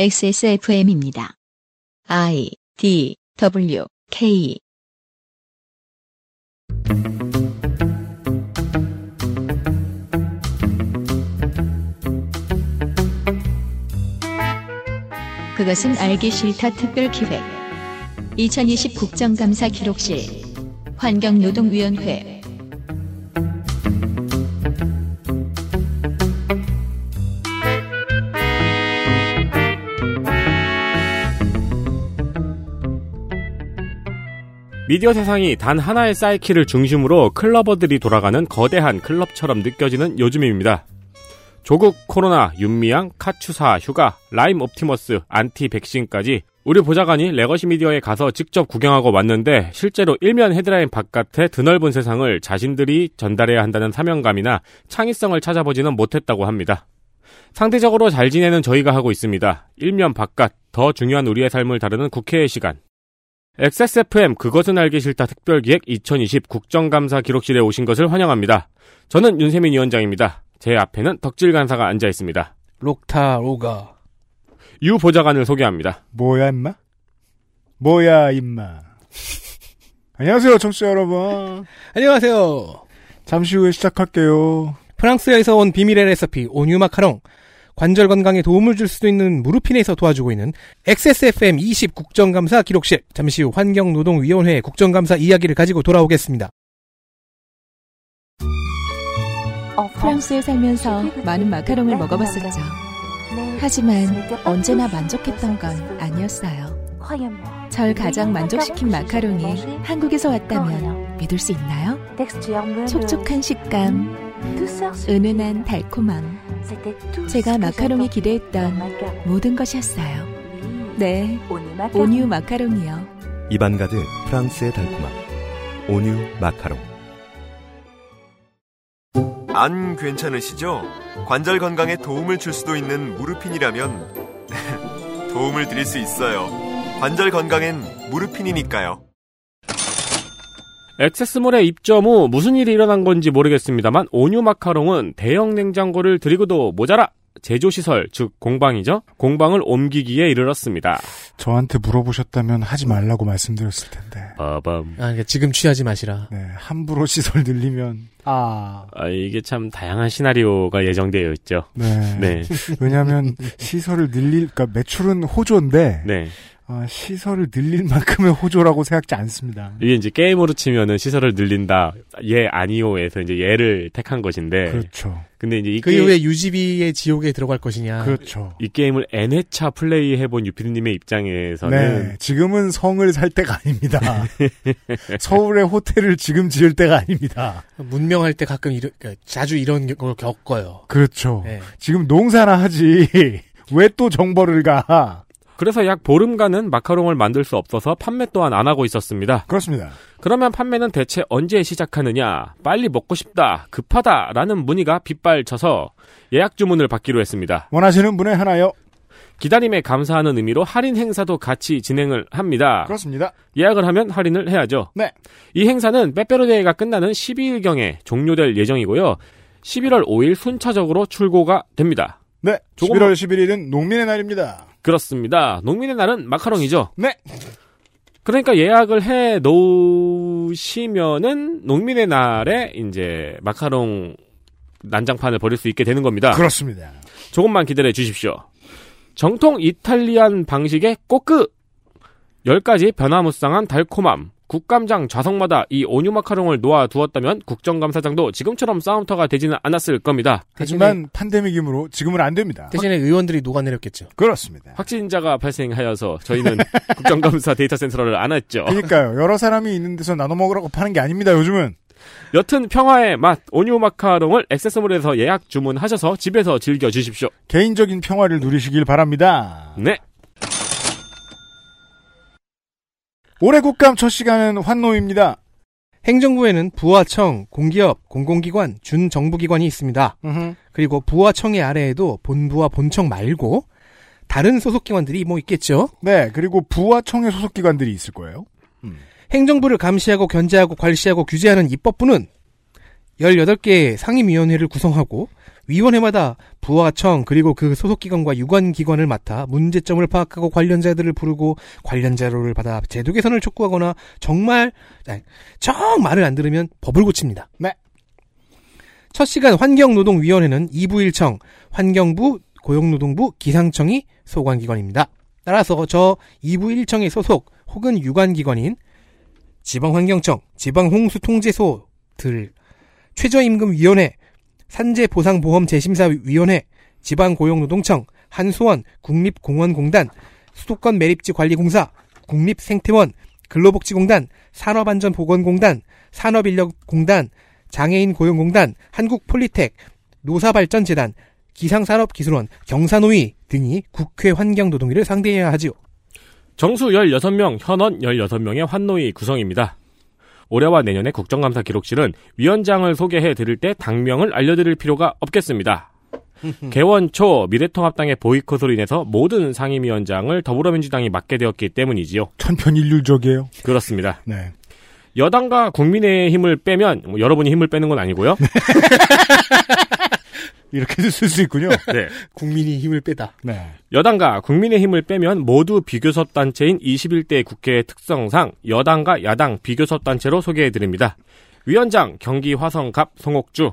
XSFM입니다. I D W K. 그것은 알기 싫다 특별 기획. 2020 국정감사 기록실. 환경노동위원회 미디어 세상이 단 하나의 사이키를 중심으로 clubber들이 돌아가는 거대한 클럽처럼 느껴지는 요즘입니다. 조국, 코로나, 윤미향, 카투사, 휴가, 라임 옵티머스, 안티 백신까지 우리 보좌관이 legacy 미디어에 가서 직접 구경하고 왔는데 실제로 일면 헤드라인 바깥의 드넓은 세상을 자신들이 전달해야 한다는 사명감이나 창의성을 찾아보지는 못했다고 합니다. 상대적으로 잘 지내는 저희가 하고 있습니다. 일면 바깥, 더 중요한 우리의 삶을 다루는 국회의 시간. XSFM 그것은 알기 싫다 특별기획 2020 국정감사 기록실에 오신 것을 환영합니다. 저는 윤세민 위원장입니다. 제 앞에는 덕질 간사가 앉아 있습니다. 록타 로가 유 보좌관을 소개합니다. 뭐야 임마? 뭐야 임마? 안녕하세요 청취자 여러분. 안녕하세요. 잠시 후에 시작할게요. 프랑스에서 온 비밀의 레시피 온유 마카롱 관절 건강에 도움을 줄 수도 있는 무르핀에서 도와주고 있는 XSFM 20 국정감사 기록실 잠시 후 환경노동위원회 국정감사 이야기를 가지고 돌아오겠습니다. 프랑스에 살면서 많은 마카롱을 먹어봤었죠. 하지만 언제나 만족했던 건 아니었어요. 절 가장 만족시킨 마카롱이 한국에서 왔다면 믿을 수 있나요? 촉촉한 식감, 은은한 달콤함. 제가 마카롱이 기대했던 모든 것이었어요. 네, 온유 마카롱이요. 가득 프랑스의 달콤함. 온유 마카롱. 안 괜찮으시죠? 관절 건강에 도움을 줄 수도 있는 무르핀이라면 도움을 드릴 수 있어요. 관절 건강엔 무르핀이니까요. 액세스몰에 입점 후 무슨 일이 일어난 건지 모르겠습니다만 온유 마카롱은 대형 냉장고를 들이고도 모자라 제조시설, 즉 공방이죠. 공방을 옮기기에 이르렀습니다. 저한테 물어보셨다면 하지 말라고 말씀드렸을 텐데. 빠밤. 아, 그러니까 지금 취하지 마시라. 네, 함부로 시설 늘리면 아, 아, 이게 참 다양한 시나리오가 예정되어 있죠. 네. 네. 왜냐하면 시설을 늘릴, 그러니까 매출은 호조인데 네. 아, 시설을 늘릴 만큼의 호조라고 생각지 않습니다. 이게 이제 게임으로 치면은 시설을 늘린다. 예, 아니오에서 이제 예를 택한 것인데. 그렇죠. 근데 이제 이, 그 게임, 이후에 유지비의 지옥에 들어갈 것이냐. 그렇죠. 이 게임을 N회차 플레이 해본 유피디님의 입장에서는 네, 지금은 성을 살 때가 아닙니다. 서울의 호텔을 지금 지을 때가 아닙니다. 문명할 때 가끔 이런, 그러니까 자주 이런 걸 겪어요. 그렇죠. 네. 지금 농사나 하지. 왜 또 정보를 가? 그래서 약 보름간은 마카롱을 만들 수 없어서 판매 또한 안 하고 있었습니다. 그렇습니다. 그러면 판매는 대체 언제 시작하느냐? 빨리 먹고 싶다, 급하다라는 문의가 빗발쳐서 예약 주문을 받기로 했습니다. 원하시는 분의 하나요? 기다림에 감사하는 의미로 할인 행사도 같이 진행을 합니다. 그렇습니다. 예약을 하면 할인을 해야죠. 네. 이 행사는 빼빼로데이가 끝나는 12일경에 종료될 예정이고요. 11월 5일 순차적으로 출고가 됩니다. 네. 조금- 11월 11일은 농민의 날입니다. 그렇습니다. 농민의 날은 마카롱이죠. 네. 그러니까 예약을 해 놓으시면은 농민의 날에 이제 마카롱 난장판을 버릴 수 있게 되는 겁니다. 그렇습니다. 조금만 기다려 주십시오. 정통 Italian 방식의 coque 10가지 변화무쌍한 달콤함 국감장 좌석마다 이 온유 마카롱을 놓아 두었다면 국정감사장도 지금처럼 싸움터가 되지는 않았을 겁니다. 하지만 팬데믹이므로 지금은 안 됩니다. 대신에 의원들이 녹아내렸겠죠. 그렇습니다. 확진자가 발생하여서 저희는 국정감사 데이터 센터를 안 했죠. 그러니까요. 여러 사람이 있는 데서 나눠 먹으라고 파는 게 아닙니다. 요즘은. 여튼 평화의 맛 온유 마카롱을 액세스몰에서 예약 주문하셔서 집에서 즐겨 주십시오. 개인적인 평화를 누리시길 바랍니다. 네. 올해 국감 첫 시간은 환노입니다. 행정부에는 부하청, 공기업, 공공기관, 준정부기관이 있습니다. 그리고 부하청의 아래에도 본부와 본청 말고 다른 소속기관들이 뭐 있겠죠. 네, 그리고 부와 청의 소속 기관들이 있을 거예요. 행정부를 감시하고 견제하고 관시하고 규제하는 입법부는 18개의 상임위원회를 구성하고 위원회마다 부하청 그리고 그 소속기관과 유관기관을 맡아 문제점을 파악하고 관련자들을 부르고 관련 자료를 받아 제도 개선을 촉구하거나 정말 정 말을 안 들으면 법을 고칩니다. 네. 첫 시간 환경노동위원회는 2부 1청, 환경부, 고용노동부, 기상청이 소관기관입니다. 따라서 저 2부 1청의 소속 혹은 유관기관인 지방환경청, 지방홍수통제소 들, 최저임금위원회, 산재보상보험재심사위원회, 지방고용노동청, 한수원, 국립공원공단, 수도권 매립지 관리공사, 국립생태원, 근로복지공단, 산업안전보건공단, 산업인력공단, 장애인고용공단, 한국폴리텍, 노사발전재단, 기상산업기술원, 경사노위 등이 국회 환경노동위를 상대해야 하지요. 정수 16명, 현원 16명의 환노위 구성입니다. 올해와 내년에 국정감사 기록실은 위원장을 소개해 드릴 때 당명을 알려드릴 필요가 없겠습니다. 개원 초 미래통합당의 보이콧으로 인해서 모든 상임위원장을 더불어민주당이 맡게 되었기 때문이지요. 천편일률적이에요. 그렇습니다. 네. 여당과 국민의 힘을 빼면 뭐 여러분이 힘을 빼는 건 아니고요. 이렇게도 쓸 수 있군요. 네. 국민이 힘을 빼다. 네. 여당과 국민의 힘을 빼면 모두 비교섭 단체인 21대 국회 특성상 여당과 야당 비교섭 단체로 소개해 드립니다. 위원장 경기 화성갑 송옥주,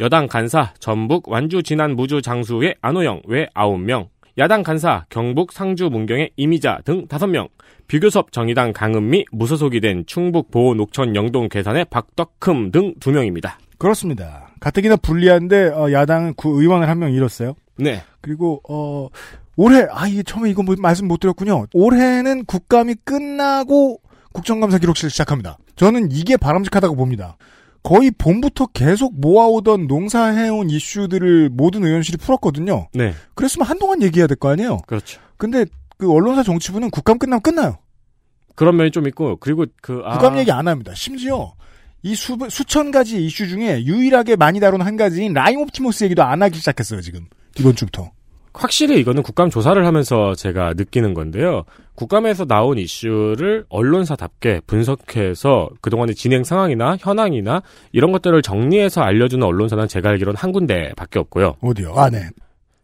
여당 간사 전북 완주 진안 무주 장수의 안호영 외 9명, 야당 간사 경북 상주 문경의 이미자 등 5명, 비교섭 정의당 강은미 무소속이 된 충북 보호 녹천 영동 괴산의 박덕흠 등 2명입니다. 그렇습니다. 가뜩이나 불리한데 어, 야당은 구 의원을 한 명 잃었어요. 네. 그리고 어 올해 아 이게 처음에 이거 뭐 말씀 못 드렸군요. 올해는 국감이 끝나고 국정감사 기록실 시작합니다. 저는 이게 바람직하다고 봅니다. 거의 봄부터 계속 모아오던 농사해온 이슈들을 모든 의원실이 풀었거든요. 네. 그랬으면 한동안 얘기해야 될 거 아니에요. 그렇죠. 근데 그 언론사 정치부는 국감 끝나면 끝나요. 그런 면이 좀 있고 그리고 그 아, 국감 얘기 안 합니다. 심지어 이 수, 수천 가지 이슈 중에 유일하게 많이 다룬 한 가지인 라임 옵티머스 얘기도 안 하기 시작했어요, 지금. 이번 주부터. 확실히 이거는 국감 조사를 하면서 제가 느끼는 건데요. 국감에서 나온 이슈를 언론사답게 분석해서 그동안의 진행 상황이나 현황이나 이런 것들을 정리해서 알려주는 언론사는 제가 알기로는 한 군데밖에 없고요. 어디요? 아, 네.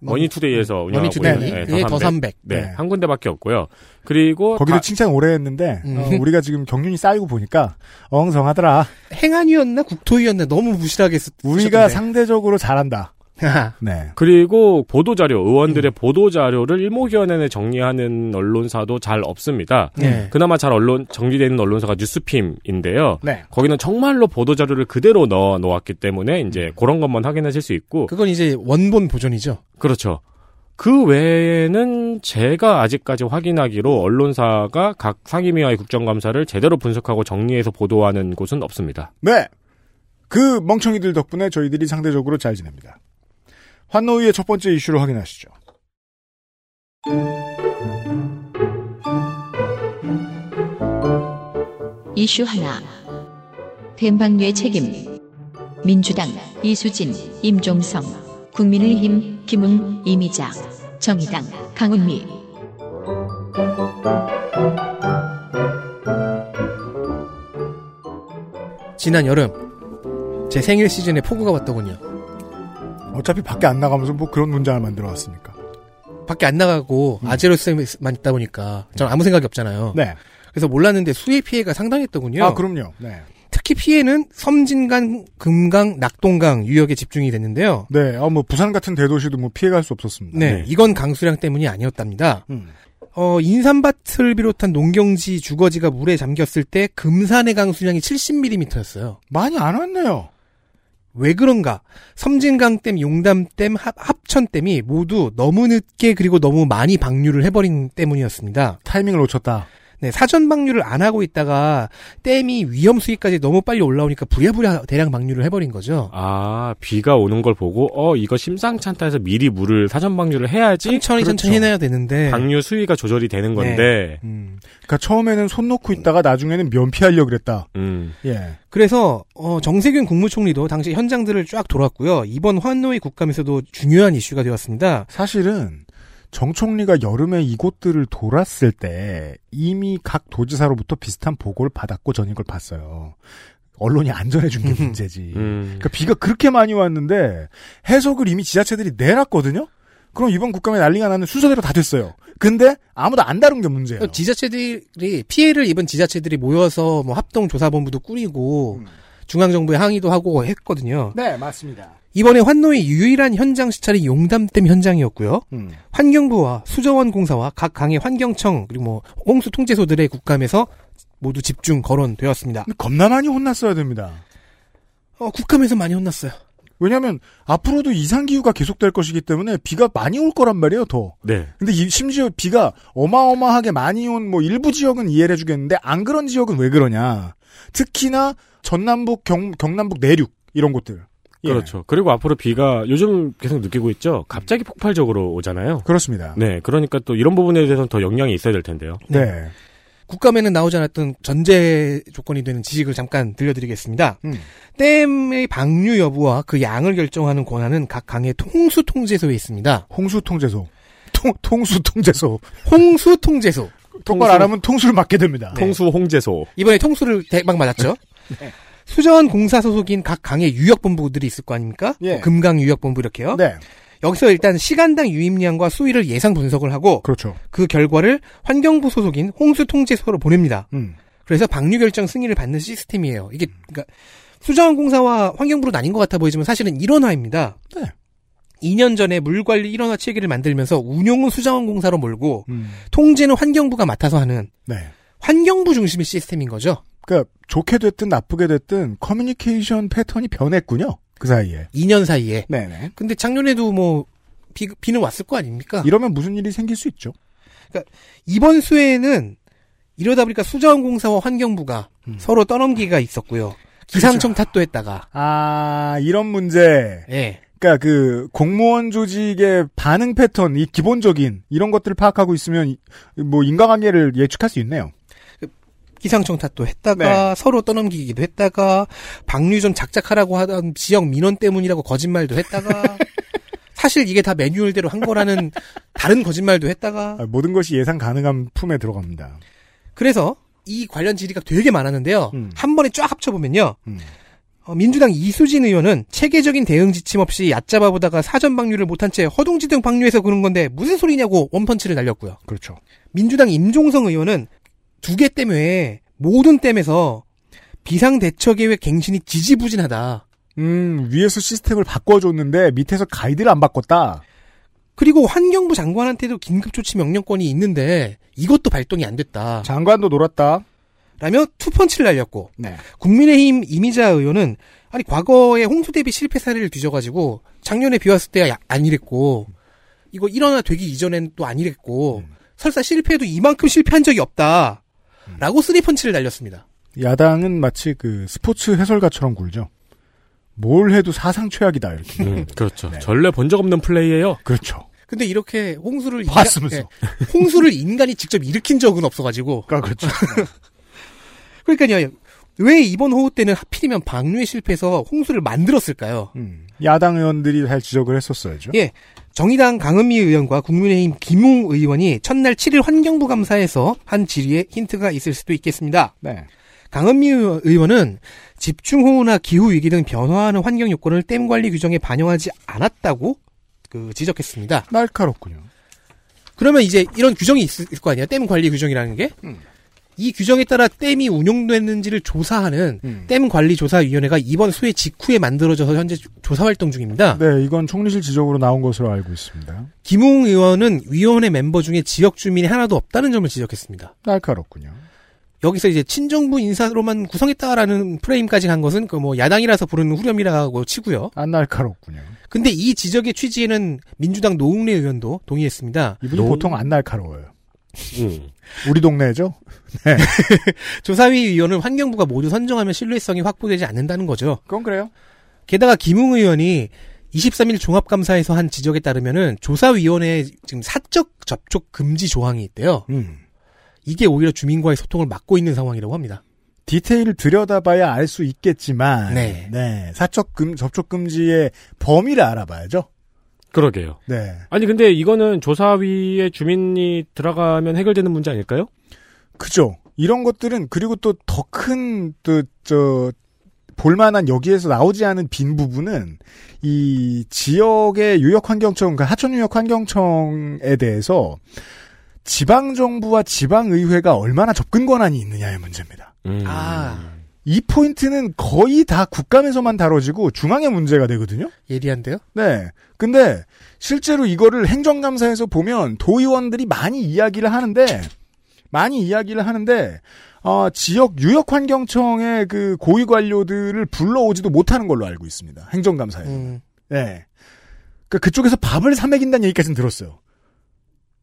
머니투데이에서 운영하고 머니투데이, 있는 그게 더 300. 네, 네. 한 군데밖에 없고요. 그리고 거기도 다- 칭찬 오래 했는데, 음. 어, 우리가 지금 경륜이 쌓이고 보니까, 엉성하더라. 행안위였나 국토위였나 너무 무실하게 쓰- 우리가. 상대적으로 잘한다. 네. 그리고 보도자료, 의원들의 보도자료를 일목요연에 정리하는 언론사도 잘 없습니다. 네. 그나마 잘 언론 정리되어 있는 언론사가 뉴스핌인데요. 네. 거기는 정말로 보도자료를 그대로 넣어 놓았기 때문에 이제 그런 것만 확인하실 수 있고 그건 이제 원본 보존이죠. 그렇죠. 그 외에는 제가 아직까지 확인하기로 언론사가 각 상임위와의 국정감사를 제대로 분석하고 정리해서 보도하는 곳은 없습니다. 네. 그 멍청이들 덕분에 저희들이 상대적으로 잘 지냅니다. 환노위의 첫 번째 이슈를 확인하시죠. 이슈 하나. 댐방뇌 책임. 민주당 이수진, 임종성, 국민의힘 김웅, 이미자, 정의당 강은미. 지난 여름 제 생일 시즌에 폭우가 왔더군요. 어차피 밖에 안 나가면서 뭐 그런 문장을 만들어 왔습니까? 밖에 안 나가고 아제로스만 있다 보니까 저는 아무 생각이 없잖아요. 네. 그래서 몰랐는데 수해 피해가 상당했더군요. 아, 그럼요. 네. 특히 피해는 섬진강, 금강, 낙동강 유역에 집중이 됐는데요. 네. 어, 뭐, 부산 같은 대도시도 뭐 피해갈 수 없었습니다. 네, 네. 이건 강수량 때문이 아니었답니다. 음. 어, 인삼밭을 비롯한 농경지, 주거지가 물에 잠겼을 때 금산의 강수량이 70mm였어요. 많이 안 왔네요. 왜 그런가? 섬진강댐, 용담댐, 합, 합천댐이 모두 너무 늦게 그리고 너무 많이 방류를 해버린 때문이었습니다. 타이밍을 놓쳤다. 네, 사전 방류를 안 하고 있다가 댐이 위험 수위까지 너무 빨리 올라오니까 부랴부랴 대량 방류를 해버린 거죠. 아, 비가 오는 걸 보고 어, 이거 심상치 않다 해서 미리 물을 사전 방류를 해야지 천천히 그렇죠. 천천히 해놔야 되는데. 방류 수위가 조절이 되는 건데. 음. 그러니까 처음에는 손 놓고 있다가 나중에는 면피하려고 그랬다. 음. 예. 그래서 어, 정세균 국무총리도 당시 현장들을 쫙 돌았고요. 이번 환노위 국감에서도 중요한 이슈가 되었습니다. 사실은 정 총리가 여름에 이곳들을 돌았을 때 이미 각 도지사로부터 비슷한 보고를 받았고 전 이걸 봤어요. 언론이 안 전해준 게 문제지. 음. 그러니까 비가 그렇게 많이 왔는데 해석을 이미 지자체들이 내놨거든요. 그럼 이번 국감에 난리가 나는 순서대로 다 됐어요. 근데 아무도 안 다룬 게 문제예요. 지자체들이 피해를 입은 지자체들이 모여서 뭐 합동 조사본부도 꾸리고 음. 중앙 정부에 항의도 하고 했거든요. 네, 맞습니다. 이번에 환노의 유일한 현장 시찰이 용담댐 현장이었고요. 음. 환경부와 수저원 공사와 각 강의 환경청 그리고 뭐 홍수 통제소들의 국감에서 모두 집중 거론되었습니다. 겁나 많이 혼났어야 됩니다. 어, 국감에서 많이 혼났어요. 왜냐하면 앞으로도 이상 기후가 계속될 것이기 때문에 비가 많이 올 거란 말이에요, 더. 네. 근데 이, 심지어 비가 어마어마하게 많이 온 뭐 일부 지역은 이해를 해주겠는데 안 그런 지역은 왜 그러냐? 특히나 전남북, 경, 경남북 내륙 이런 곳들. 예. 그렇죠. 그리고 앞으로 비가 요즘 계속 느끼고 있죠. 갑자기 폭발적으로 오잖아요. 그렇습니다. 네, 그러니까 또 이런 부분에 대해서는 더 영향이 있어야 될 텐데요. 네. 국감에는 나오지 않았던 전제 조건이 되는 지식을 잠깐 들려드리겠습니다. 음. 댐의 방류 여부와 그 양을 결정하는 권한은 각 강의 통수 통제소에 있습니다. 홍수 통제소. 통, 통수 통제소. 홍수 통제소. 똑바로 안 하면 통수를 맞게 됩니다. 네. 통수 홍제소. 이번에 통수를 대박 맞았죠? 네. 수전 공사 소속인 각 강의 유역본부들이 있을 거 아닙니까? 예. 뭐 금강 유역본부 이렇게요. 네. 여기서 일단 시간당 유입량과 수위를 예상 분석을 하고 그렇죠. 그 결과를 환경부 소속인 홍수통제소로 보냅니다. 음. 그래서 방류 결정 승인을 받는 시스템이에요. 이게 그러니까 수자원공사와 환경부로 나뉜 것 같아 보이지만 사실은 일원화입니다. 네. 2년 전에 물관리 일원화 체계를 만들면서 운용은 수자원공사로 몰고 음. 통제는 환경부가 맡아서 하는 네. 환경부 중심의 시스템인 거죠. 그러니까 좋게 됐든 나쁘게 됐든 커뮤니케이션 패턴이 변했군요. 그 사이에. 2년 사이에. 네네. 근데 작년에도 뭐 비, 비는 왔을 거 아닙니까? 이러면 무슨 일이 생길 수 있죠. 그러니까 이번 수해에는 이러다 보니까 수자원공사와 환경부가 음. 서로 떠넘기가 있었고요. 기상청 그렇죠. 탓도 했다가. 아 이런 문제. 예. 네. 그러니까 그 공무원 조직의 반응 패턴, 이 기본적인 이런 것들을 파악하고 있으면 뭐 인과관계를 예측할 수 있네요. 기상청 탓도 했다가 네. 서로 떠넘기기도 했다가 방류 좀 작작하라고 하던 지역 민원 때문이라고 거짓말도 했다가 사실 이게 다 매뉴얼대로 한 거라는 다른 거짓말도 했다가 아, 모든 것이 예상 가능한 품에 들어갑니다. 그래서 이 관련 질의가 되게 많았는데요. 음. 한 번에 쫙 합쳐보면요. 음. 어, 민주당 이수진 의원은 체계적인 대응 지침 없이 얕잡아 보다가 사전 방류를 못한 채 허둥지둥 방류해서 그런 건데 무슨 소리냐고 원펀치를 날렸고요. 그렇죠. 민주당 임종성 의원은 두개 때문에 모든 댐에서 비상대처계획 갱신이 지지부진하다. 음, 위에서 시스템을 바꿔줬는데 밑에서 가이드를 안 바꿨다. 그리고 환경부 장관한테도 긴급조치 명령권이 있는데 이것도 발동이 안 됐다. 장관도 놀았다. 라며 투펀치를 날렸고 네. 국민의힘 이미자 의원은 아니 과거에 홍수 대비 실패 사례를 뒤져가지고 작년에 비 왔을 때안 이랬고 이거 일어나 되기 이전엔 또 안 이랬고 음. 설사 실패해도 이만큼 실패한 적이 없다. 라고 쓰리펀치를 날렸습니다. 야당은 마치 그 스포츠 해설가처럼 굴죠. 뭘 해도 사상 최악이다 이렇게. 음, 그렇죠. 네. 전례 본 적 없는 플레이예요. 그렇죠. 근데 이렇게 홍수를 봤으면서 인간, 네, 홍수를 인간이 직접 일으킨 적은 없어가지고. 아, 그렇죠. 그러니까요. 왜 이번 호우 때는 하필이면 방류에 실패해서 홍수를 만들었을까요? 음, 야당 의원들이 잘 지적을 했었어야죠. 예. 정의당 강은미 의원과 국민의힘 김웅 의원이 첫날 7일 환경부 감사에서 한 질의에 힌트가 있을 수도 있겠습니다. 네. 강은미 의원은 집중호우나 기후위기 등 변화하는 환경 요건을 댐 관리 규정에 반영하지 않았다고 그 지적했습니다. 날카롭군요. 그러면 이제 이런 규정이 있을 거 아니야? 댐 관리 규정이라는 게? 음. 이 규정에 따라 댐이 운용됐는지를 조사하는 음. 댐 관리 조사위원회가 이번 수해 직후에 만들어져서 현재 조사 활동 중입니다. 네, 이건 총리실 지적으로 나온 것으로 알고 있습니다. 김웅 의원은 위원회 멤버 중에 지역 주민이 하나도 없다는 점을 지적했습니다. 날카롭군요. 여기서 이제 친정부 인사로만 구성했다라는 프레임까지 간 것은 그 뭐 야당이라서 부르는 후렴이라고 치고요. 안 날카롭군요. 근데 이 지적의 취지에는 민주당 노웅래 의원도 동의했습니다. 이분이 노... 보통 안 날카로워요. 음. 우리 동네죠? 네. 조사위 위원은 환경부가 모두 선정하면 신뢰성이 확보되지 않는다는 거죠. 그건 그래요. 게다가 김웅 의원이 23일 종합감사에서 한 지적에 따르면은 조사위원회에 지금 사적 접촉 금지 조항이 있대요. 음. 이게 오히려 주민과의 소통을 막고 있는 상황이라고 합니다. 디테일을 들여다봐야 알 수 있겠지만, 네. 네. 사적 금, 접촉 금지의 범위를 알아봐야죠. 그러게요. 네. 아니 근데 이거는 조사위에 주민이 들어가면 해결되는 문제 아닐까요? 그죠. 이런 것들은 그리고 또 더 큰 또 저 볼만한 여기에서 나오지 않은 빈 부분은 이 지역의 유역 환경청, 그러니까 하천 유역 환경청에 대해서 지방 정부와 지방 의회가 얼마나 접근 권한이 있느냐의 문제입니다. 음. 아. 이 포인트는 거의 다 국감에서만 다뤄지고 중앙의 문제가 되거든요. 예리한데요? 네. 근데 실제로 이거를 행정감사에서 보면 도의원들이 많이 이야기를 하는데 많이 이야기를 하는데 어, 지역 유역 환경청의 그 고위 관료들을 불러오지도 못하는 걸로 알고 있습니다. 행정감사에. 음. 네. 그 그쪽에서 밥을 사 먹인다는 얘기까지는 들었어요.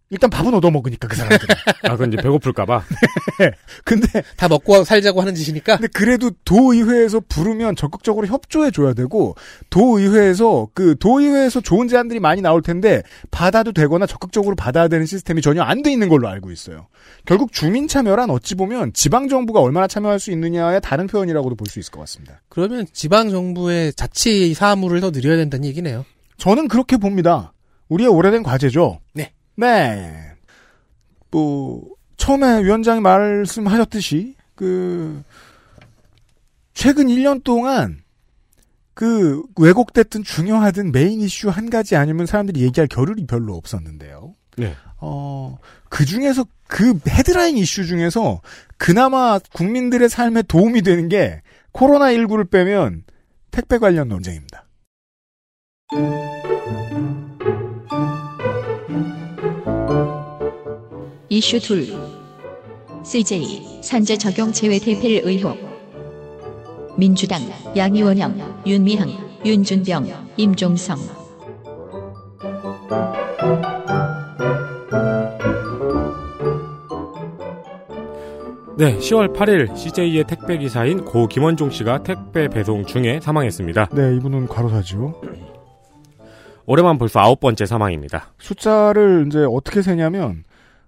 일단 밥은 얻어먹으니까 그 사람들은. 아, 그건 이제 배고플까봐. 근데 다 먹고 살자고 하는 짓이니까. 근데 그래도 도의회에서 부르면 적극적으로 협조해 줘야 되고 도의회에서 그 도의회에서 좋은 제안들이 많이 나올 텐데 받아도 되거나 적극적으로 받아야 되는 시스템이 전혀 안 돼 있는 걸로 알고 있어요. 결국 주민 참여란 어찌 보면 지방 정부가 얼마나 참여할 수 있느냐의 다른 표현이라고도 볼 수 있을 것 같습니다. 그러면 지방 정부의 자치 사무를 더 늘려야 된다는 얘기네요. 저는 그렇게 봅니다. 우리의 오래된 과제죠. 네. 네. 뭐 처음에 위원장이 말씀하셨듯이 그 최근 1년 동안 그 왜곡됐든 중요하든 메인 이슈 한 가지 아니면 사람들이 얘기할 겨를이 별로 없었는데요. 네. 어, 그 중에서 그 헤드라인 이슈 중에서 그나마 국민들의 삶에 도움이 되는 게 코로나19를 빼면 택배 관련 논쟁입니다. 이슈 둘. CJ 산재 적용 제외 대필 의혹. 민주당 양이원영, 윤미향, 윤준병, 임종성. 네, 10월 8일 CJ의 택배 기사인 고 김원종 씨가 택배 배송 중에 사망했습니다. 네, 이분은 과로사죠. 올해만 벌써 아홉 번째 사망입니다. 숫자를 이제 어떻게 세냐면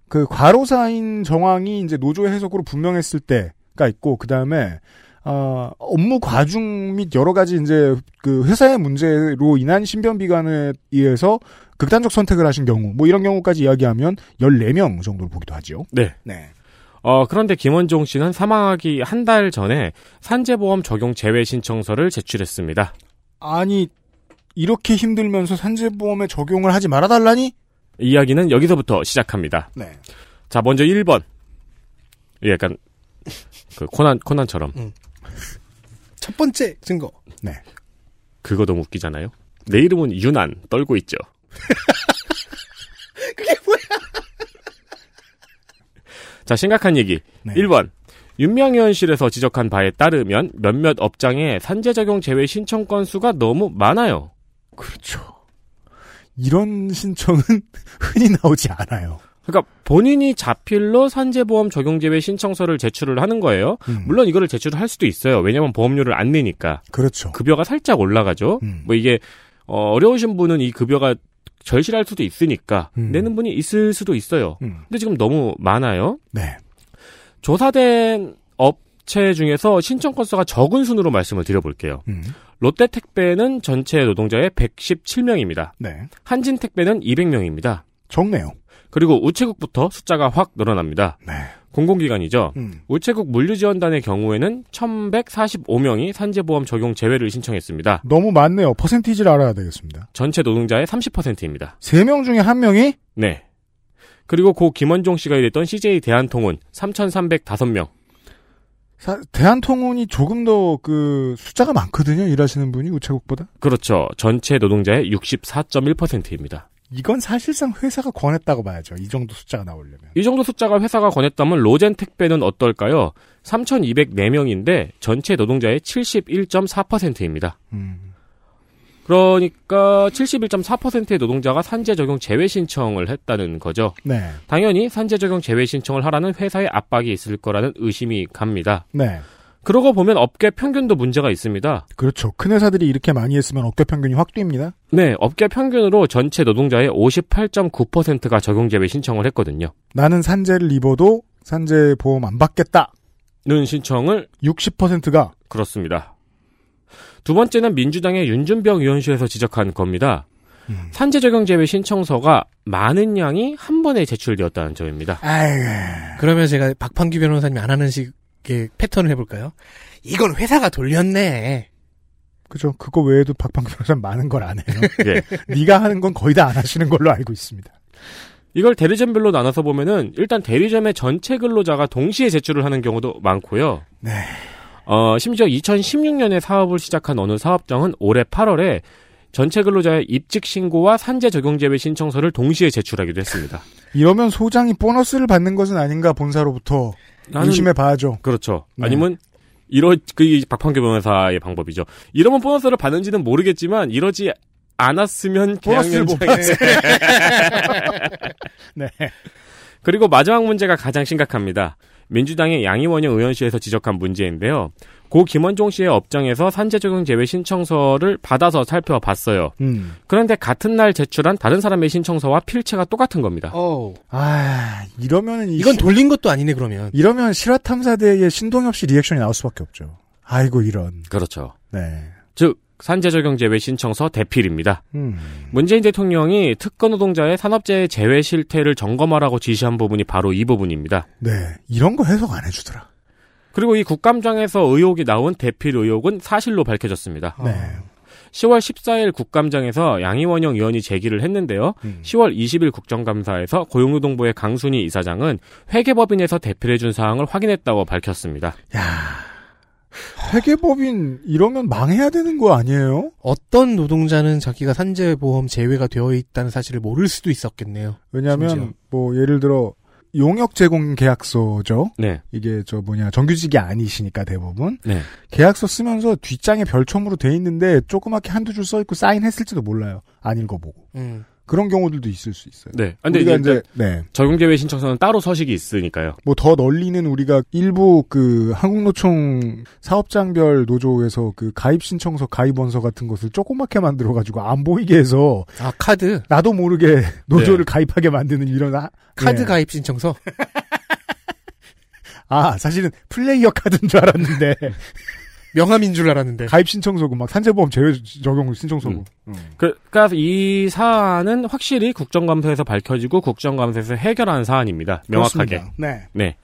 그 과로사인 정황이 이제 노조 해석으로 분명했을 때가 있고 그 다음에 어, 업무 과중 및 여러 가지 이제 그 회사의 문제로 인한 신변 비관에 의해서 극단적 선택을 하신 경우 뭐 이런 경우까지 이야기하면 14명 정도로 보기도 하죠. 네. 네. 어, 그런데 김원종 씨는 사망하기 한 달 전에 산재보험 적용 제외 신청서를 제출했습니다. 아니 이렇게 힘들면서 산재보험에 적용을 하지 말아달라니? 이야기는 여기서부터 시작합니다. 네. 자, 먼저 1번. 약간 그 코난 코난처럼 첫 번째 증거. 네. 그거 너무 웃기잖아요. 내 이름은 유난 떨고 있죠. 그게 뭐야? 자, 심각한 얘기. 네. 1번. 윤명의원실에서 지적한 바에 따르면 몇몇 업장에 산재 적용 제외 신청 건수가 너무 많아요. 그렇죠. 이런 신청은 흔히 나오지 않아요. 그러니까 본인이 자필로 산재보험 적용 제외 신청서를 제출을 하는 거예요. 음. 물론 이거를 제출을 할 수도 있어요. 왜냐면 보험료를 안 내니까 그렇죠. 급여가 살짝 올라가죠. 음. 뭐 이게 어, 어려우신 분은 이 급여가 절실할 수도 있으니까 음. 내는 분이 있을 수도 있어요. 음. 근데 지금 너무 많아요. 네. 조사된 업체 중에서 신청 건수가 적은 순으로 말씀을 드려볼게요. 음. 롯데택배는 전체 노동자의 117명입니다. 네. 한진택배는 200명입니다. 적네요. 그리고 우체국부터 숫자가 확 늘어납니다. 네. 공공기관이죠. 음. 우체국 물류지원단의 경우에는 1145명이 산재보험 적용 제외를 신청했습니다. 너무 많네요. 퍼센티지를 알아야 되겠습니다. 전체 노동자의 30%입니다. 세명 중에 한 명이 네. 그리고 고 김원종 씨가 일했던 CJ 대한통운 3,305명. 사- 대한통운이 조금 더 그 숫자가 많거든요. 일하시는 분이 우체국보다. 그렇죠. 전체 노동자의 64.1%입니다. 이건 사실상 회사가 권했다고 봐야죠. 이 정도 숫자가 나오려면. 이 정도 숫자가 회사가 권했다면 로젠 택배는 어떨까요? 3,204명인데 전체 노동자의 71.4%입니다. 음. 그러니까 71.4%의 노동자가 산재 적용 제외 신청을 했다는 거죠. 네. 당연히 산재 적용 제외 신청을 하라는 회사의 압박이 있을 거라는 의심이 갑니다. 네. 그러고 보면 업계 평균도 문제가 있습니다. 그렇죠. 큰 회사들이 이렇게 많이 했으면 업계 평균이 확 뜁니다. 네, 업계 평균으로 전체 노동자의 58.9%가 적용 제외 신청을 했거든요. 나는 산재를 입어도 산재 보험 안 받겠다. 는 신청을 60%가 그렇습니다. 두 번째는 민주당의 윤준병 의원실에서 지적한 겁니다. 음. 산재 적용 제외 신청서가 많은 양이 한 번에 제출되었다는 점입니다. 아이 그러면 제가 박판규 변호사님이 안 하는 식 패턴을 해볼까요? 이건 회사가 돌렸네. 그죠. 그거 외에도 박방규 변호사는 많은 걸 안 해요. 네. 네가 하는 건 거의 다 안 하시는 걸로 알고 있습니다. 이걸 대리점별로 나눠서 보면은 일단 대리점의 전체 근로자가 동시에 제출을 하는 경우도 많고요. 네. 어, 심지어 2016년에 사업을 시작한 어느 사업장은 올해 8월에 전체 근로자의 입직 신고와 산재 적용 제외 신청서를 동시에 제출하기도 했습니다. 이러면 소장이 보너스를 받는 것은 아닌가 본사로부터 의심해 봐야죠. 그렇죠. 네. 아니면 이러 그 박판규 변호사의 방법이죠. 이러면 보너스를 받는지는 모르겠지만 이러지 않았으면 보너스를 못 받지. 네. 그리고 마지막 문제가 가장 심각합니다. 민주당의 양희원영 의원실에서 지적한 문제인데요. 고 김원종 씨의 업장에서 산재 적용 제외 신청서를 받아서 살펴봤어요. 음. 그런데 같은 날 제출한 다른 사람의 신청서와 필체가 똑같은 겁니다. 오. 아, 이러면은 이건 돌린 것도 아니네 그러면. 이러면 실화탐사대의 신동엽 씨 리액션이 나올 수밖에 없죠. 아이고 이런. 그렇죠. 네. 즉 산재 적용 제외 신청서 대필입니다. 음. 문재인 대통령이 특권 노동자의 산업재해 제외 실태를 점검하라고 지시한 부분이 바로 이 부분입니다. 네, 이런 거 해석 안 해주더라. 그리고 이 국감장에서 의혹이 나온 대필 의혹은 사실로 밝혀졌습니다. 네. 10월 14일 국감장에서 양희원영 의원이 제기를 했는데요. 음. 10월 20일 국정감사에서 고용노동부의 강순희 이사장은 회계법인에서 대필해준 사항을 확인했다고 밝혔습니다. 야 회계법인 이러면 망해야 되는 거 아니에요? 어떤 노동자는 자기가 산재보험 제외가 되어 있다는 사실을 모를 수도 있었겠네요. 왜냐하면 심지어. 뭐 예를 들어 용역 제공 계약서죠. 네. 이게 저 뭐냐 정규직이 아니시니까 대부분 네. 계약서 쓰면서 뒷장에 별첨으로 돼 있는데 조그맣게 한두 줄 써 있고 사인했을지도 몰라요. 안 읽어보고 음. 그런 경우들도 있을 수 있어요. 네. 근데 우리가 이제 이제 네. 적용제외 신청서는 따로 서식이 있으니까요. 뭐 더 널리는 우리가 일부 그 한국노총 사업장별 노조에서 그 가입 신청서 가입 원서 같은 것을 조그맣게 만들어 가지고 안 보이게 해서 아 카드 나도 모르게 노조를 가입하게 만드는 이런 아, 카드 예. 가입 신청서. 아 사실은 플레이어 카드인 줄 알았는데 명함인 줄 알았는데. 가입 신청서고 막 산재보험 제외 적용 신청서고. 음. 그, 그러니까 이 사안은 확실히 국정감사에서 밝혀지고 국정감사에서 해결한 사안입니다. 명확하게. 그렇습니다. 네. 네.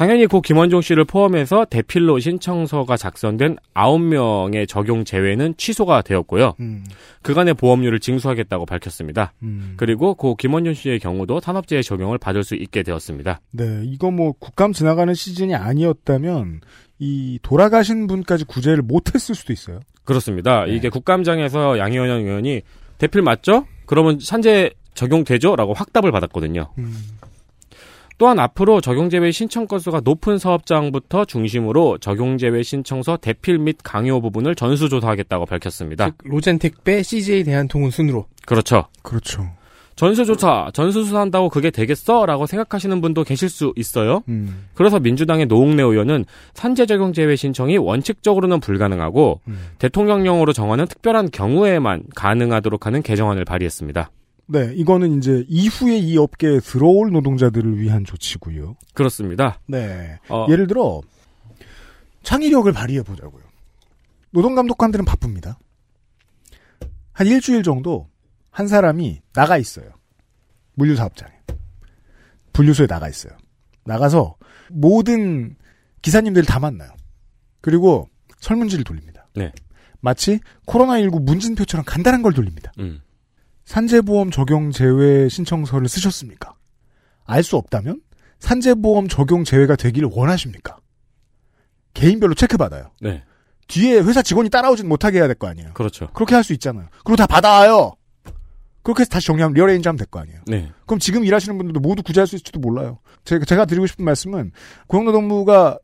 당연히 고 김원종 씨를 포함해서 대필로 신청서가 작성된 9명의 적용 제외는 취소가 되었고요. 음. 그간의 보험료를 징수하겠다고 밝혔습니다. 음. 그리고 고 김원종 씨의 경우도 산업재해 적용을 받을 수 있게 되었습니다. 네, 이거 뭐 국감 지나가는 시즌이 아니었다면 이 돌아가신 분까지 구제를 못했을 수도 있어요. 그렇습니다. 네. 이게 국감장에서 양희원 의원이 대필 맞죠? 그러면 산재 적용되죠? 라고 확답을 받았거든요. 음. 또한 앞으로 적용제외 신청 건수가 높은 사업장부터 중심으로 적용제외 신청서 대필 및 강요 부분을 전수조사하겠다고 밝혔습니다. 즉, 로젠택배 CJ 대한통운 순으로. 그렇죠. 그렇죠. 전수조사, 전수조사한다고 그게 되겠어? 라고 생각하시는 분도 계실 수 있어요. 음. 그래서 민주당의 노웅래 의원은 산재 적용 제외 신청이 원칙적으로는 불가능하고 음. 대통령령으로 정하는 특별한 경우에만 가능하도록 하는 개정안을 발의했습니다. 네, 이거는 이제 이후에 이 업계에 들어올 노동자들을 위한 조치고요. 그렇습니다. 네. 어, 예를 들어 창의력을 발휘해 보자고요. 노동감독관들은 바쁩니다. 한 일주일 정도 한 사람이 나가 있어요. 물류사업장에. 분류소에 나가 있어요. 나가서 모든 기사님들 다 만나요. 그리고 설문지를 돌립니다. 네. 마치 코로나19 문진표처럼 간단한 걸 돌립니다. 음, 산재보험 적용 제외 신청서를 쓰셨습니까? 알 수 없다면 산재보험 적용 제외가 되기를 원하십니까? 개인별로 체크받아요. 네. 뒤에 회사 직원이 따라오진 못하게 해야 될 거 아니에요. 그렇죠. 그렇게 할 수 있잖아요. 그리고 다 받아와요. 그렇게 해서 다시 정리하면 rearrange 하면 될 거 아니에요. 네. 그럼 지금 일하시는 분들도 모두 구제할 수 있을지도 몰라요. 제가, 제가 드리고 싶은 말씀은 고용노동부가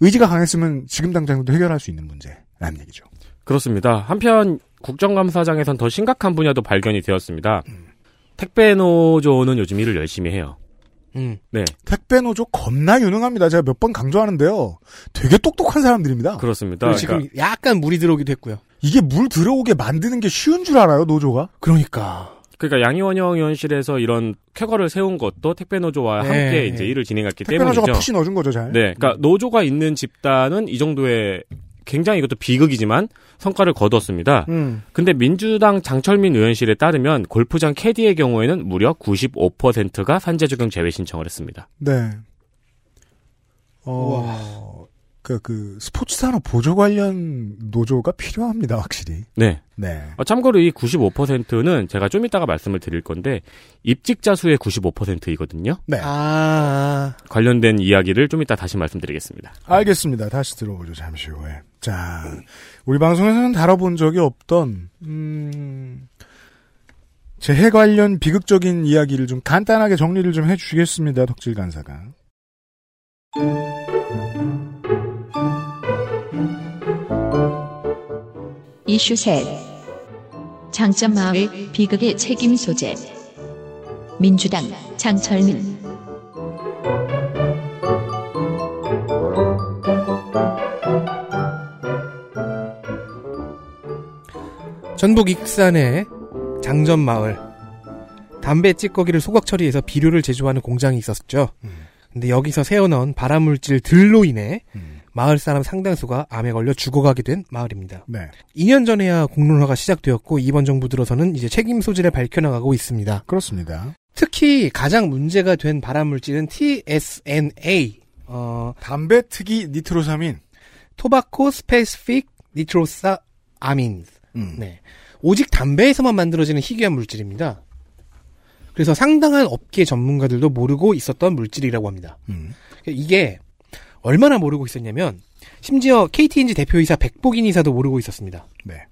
의지가 강했으면 지금 당장도 해결할 수 있는 문제라는 얘기죠. 그렇습니다. 한편 국정감사장에선 더 심각한 분야도 발견이 되었습니다. 택배 노조는 요즘 일을 열심히 해요. 음. 네, 택배 노조 겁나 유능합니다. 제가 몇 번 강조하는데요. 되게 똑똑한 사람들입니다. 그렇습니다. 지금 그러니까 약간 물이 들어오기도 했고요. 이게 물 들어오게 만드는 게 쉬운 줄 알아요, 노조가? 그러니까. 그러니까 양희원영 의원실에서 이런 쾌거를 세운 것도 택배 노조와 네. 함께 이제 일을 진행했기 택배노조가 때문이죠. 푸시 넣어준 거죠, 잘. 네, 그러니까 노조가 있는 집단은 이 정도의 굉장히 이것도 비극이지만 성과를 거뒀습니다. 음. 근데 민주당 장철민 의원실에 따르면 골프장 캐디의 경우에는 무려 95%가 산재 적용 제외 신청을 했습니다. 네. 어, 그, 그, 스포츠 산업 보조 관련 노조가 필요합니다, 확실히. 네. 네. 어, 참고로 이 95%는 제가 좀 이따가 말씀을 드릴 건데 입직자 수의 95%이거든요. 네. 아, 관련된 이야기를 좀 이따 다시 말씀드리겠습니다. 알겠습니다. 다시 들어보죠, 잠시 후에. 자, 우리 방송에서는 다뤄본 적이 없던, 음, 재해 관련 비극적인 이야기를 좀 간단하게 정리를 좀 해주시겠습니다, 덕질 간사가. 이슈 셋 장점 마을 비극의 책임 소재 민주당 장철민 전북 익산의 장전 마을 담배 찌꺼기를 소각 처리해서 비료를 제조하는 공장이 있었죠. 음. 근데 여기서 새어넣은 발암물질 들로 인해 음. 마을 사람 상당수가 암에 걸려 죽어가게 된 마을입니다. 네. 2년 전에야 공론화가 시작되었고 이번 정부 들어서는 이제 책임 소재를 밝혀나가고 있습니다. 그렇습니다. 특히 가장 문제가 된 발암물질은 TSNA, 어, 담배 특이 니트로사민. tobacco specific nitrosamine. 음. 네. 오직 담배에서만 만들어지는 희귀한 물질입니다. 그래서 상당한 업계 전문가들도 모르고 있었던 물질이라고 합니다. 음. 이게 얼마나 모르고 있었냐면 심지어 KT&G 대표이사 백복인 이사도 모르고 있었습니다. 네.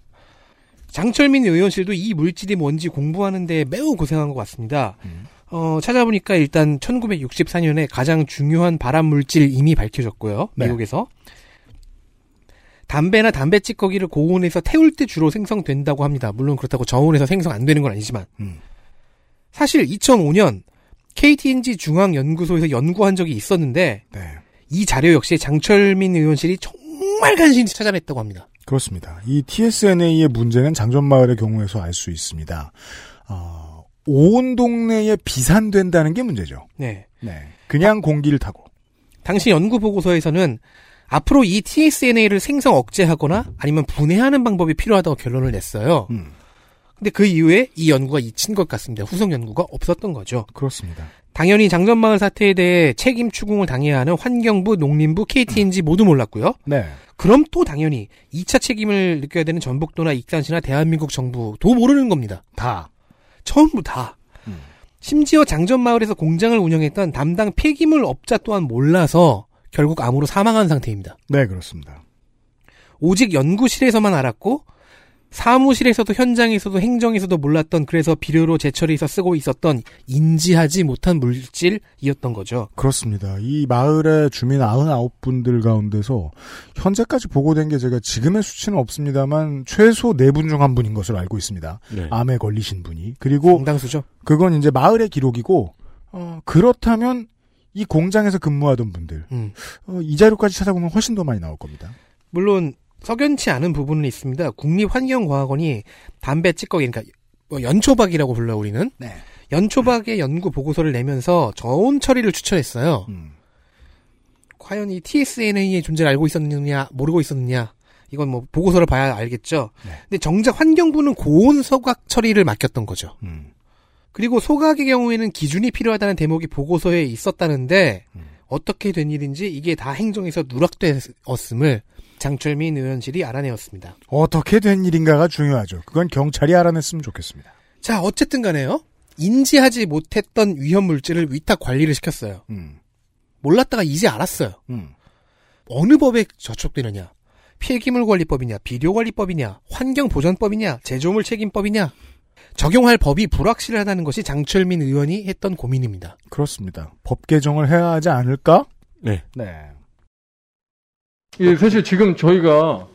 장철민 의원실도 이 물질이 뭔지 공부하는 데 매우 고생한 것 같습니다. 음. 어, 찾아보니까 일단 1964년에 가장 중요한 발암 물질 이미 밝혀졌고요. 네. 미국에서. 담배나 담배 찌꺼기를 고온에서 태울 때 주로 생성된다고 합니다. 물론 그렇다고 저온에서 생성 안 되는 건 아니지만. 음. 사실 2005년 KTNG 중앙연구소에서 연구한 적이 있었는데 네. 이 자료 역시 장철민 의원실이 정말 간신히 찾아냈다고 합니다. 그렇습니다. 이 TSNA의 문제는 장전마을의 경우에서 알 수 있습니다. 어, 온 동네에 비산된다는 게 문제죠. 네. 네. 그냥 공기를 타고. 당시 연구 보고서에서는 앞으로 이 TSNA를 생성 억제하거나 아니면 분해하는 방법이 필요하다고 결론을 냈어요. 음. 근데 그 이후에 이 연구가 잊힌 것 같습니다. 후속 연구가 없었던 거죠. 그렇습니다. 당연히 장전마을 사태에 대해 책임 추궁을 당해야 하는 환경부, 농림부, KTNG 모두 몰랐고요. 네. 그럼 또 당연히 2차 책임을 느껴야 되는 전북도나 익산시나 대한민국 정부도 모르는 겁니다. 다. 전부 다. 음. 심지어 장전마을에서 공장을 운영했던 담당 폐기물 업자 또한 몰라서 결국 암으로 사망한 상태입니다. 네, 그렇습니다. 오직 연구실에서만 알았고 사무실에서도 현장에서도 행정에서도 몰랐던 그래서 비료로 제철해서 쓰고 있었던 인지하지 못한 물질이었던 거죠. 그렇습니다. 이 마을의 주민 99분들 가운데서 현재까지 보고된 게 제가 지금의 수치는 없습니다만 최소 4분 중 한 분인 것으로 알고 있습니다. 네. 암에 걸리신 분이. 그리고 상당수죠. 그건 이제 마을의 기록이고 어, 그렇다면 이 공장에서 근무하던 분들 음. 어, 이 자료까지 찾아보면 훨씬 더 많이 나올 겁니다. 물론 석연치 않은 부분은 있습니다. 국립환경과학원이 담배 찌꺼기 그러니까 뭐 연초박이라고 불러 우리는 네. 연초박의 연구 보고서를 내면서 저온 처리를 추천했어요. 음. 과연 이 TSNA의 존재를 알고 있었느냐 모르고 있었느냐 이건 뭐 보고서를 봐야 알겠죠. 네. 근데 정작 환경부는 고온 소각 처리를 맡겼던 거죠. 음. 그리고 소각의 경우에는 기준이 필요하다는 대목이 보고서에 있었다는데 음. 어떻게 된 일인지 이게 다 행정에서 누락되었음을 장철민 의원실이 알아내었습니다. 어떻게 된 일인가가 중요하죠. 그건 경찰이 알아냈으면 좋겠습니다. 자 어쨌든 간에요. 인지하지 못했던 위험 물질을 위탁 관리를 시켰어요. 음. 몰랐다가 이제 알았어요. 음. 어느 법에 저촉되느냐? 폐기물 관리법이냐, 비료 관리법이냐, 환경 보전법이냐, 제조물 책임법이냐. 적용할 법이 불확실하다는 것이 장철민 의원이 했던 고민입니다. 그렇습니다. 법 개정을 해야 하지 않을까? 네. 네. 예, 사실 지금 저희가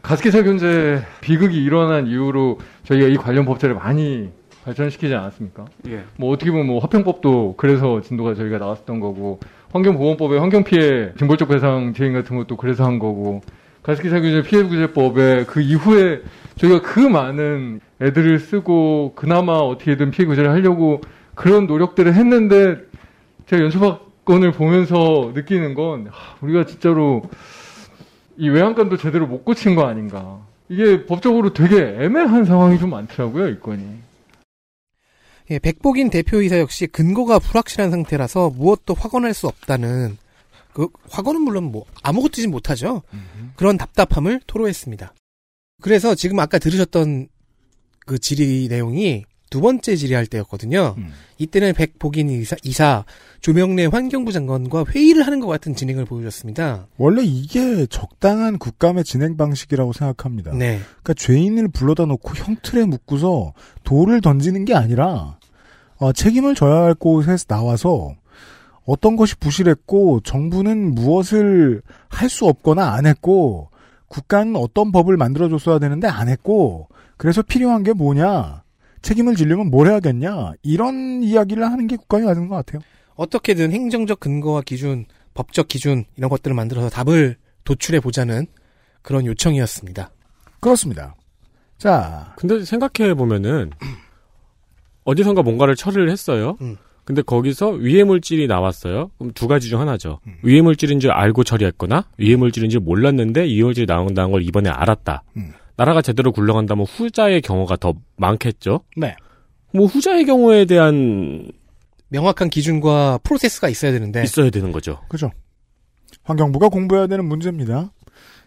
가스기사 견제 비극이 일어난 이후로 저희가 이 관련 법제를 많이 발전시키지 않았습니까? 예. 뭐 어떻게 보면 뭐 화평법도 그래서 진도가 저희가 나왔었던 거고 환경보건법에 환경피해 징벌적 배상 대행 같은 것도 그래서 한 거고 가스기사 규제 피해구제법에 그 이후에 저희가 그 많은 애들을 쓰고 그나마 어떻게든 피해 구제를 하려고 그런 노력들을 했는데 제가 연초박 건을 보면서 느끼는 건 하, 우리가 진짜로 이 외양간도 제대로 못 고친 거 아닌가. 이게 법적으로 되게 애매한 상황이 좀 많더라고요, 이 건이. 예, 백복인 대표이사 역시 근거가 불확실한 상태라서 무엇도 확언할 수 없다는 그 과거는 물론 뭐 아무것도 하지 못하죠. 그런 답답함을 토로했습니다. 그래서 지금 아까 들으셨던 그 질의 내용이 두 번째 질의할 때였거든요. 음. 이때는 백복인 이사, 이사, 조명래 환경부 장관과 회의를 하는 것 같은 진행을 보여줬습니다. 원래 이게 적당한 국감의 진행 방식이라고 생각합니다. 네. 그러니까 죄인을 불러다 놓고 형틀에 묶고서 돌을 던지는 게 아니라 어, 책임을 져야 할 곳에서 나와서 어떤 것이 부실했고 정부는 무엇을 할 수 없거나 안 했고 국가는 어떤 법을 만들어줬어야 되는데 안 했고 그래서 필요한 게 뭐냐 책임을 지려면 뭘 해야겠냐 이런 이야기를 하는 게 국감이 맞는 것 같아요. 어떻게든 행정적 근거와 기준, 법적 기준 이런 것들을 만들어서 답을 도출해 보자는 그런 요청이었습니다. 그렇습니다. 자, 근데 생각해 보면은 어디선가 뭔가를 처리를 했어요. 음. 근데 거기서 위해 물질이 나왔어요. 그럼 두 가지 중 하나죠. 음. 위해 물질인 줄 알고 처리했거나 위해 물질인 줄 몰랐는데 위해 물질이 나온다는 걸 이번에 알았다. 음. 나라가 제대로 굴러간다면 후자의 경우가 더 많겠죠. 네. 뭐 후자의 경우에 대한 명확한 기준과 프로세스가 있어야 되는데 있어야 되는 거죠. 그죠. 환경부가 공부해야 되는 문제입니다.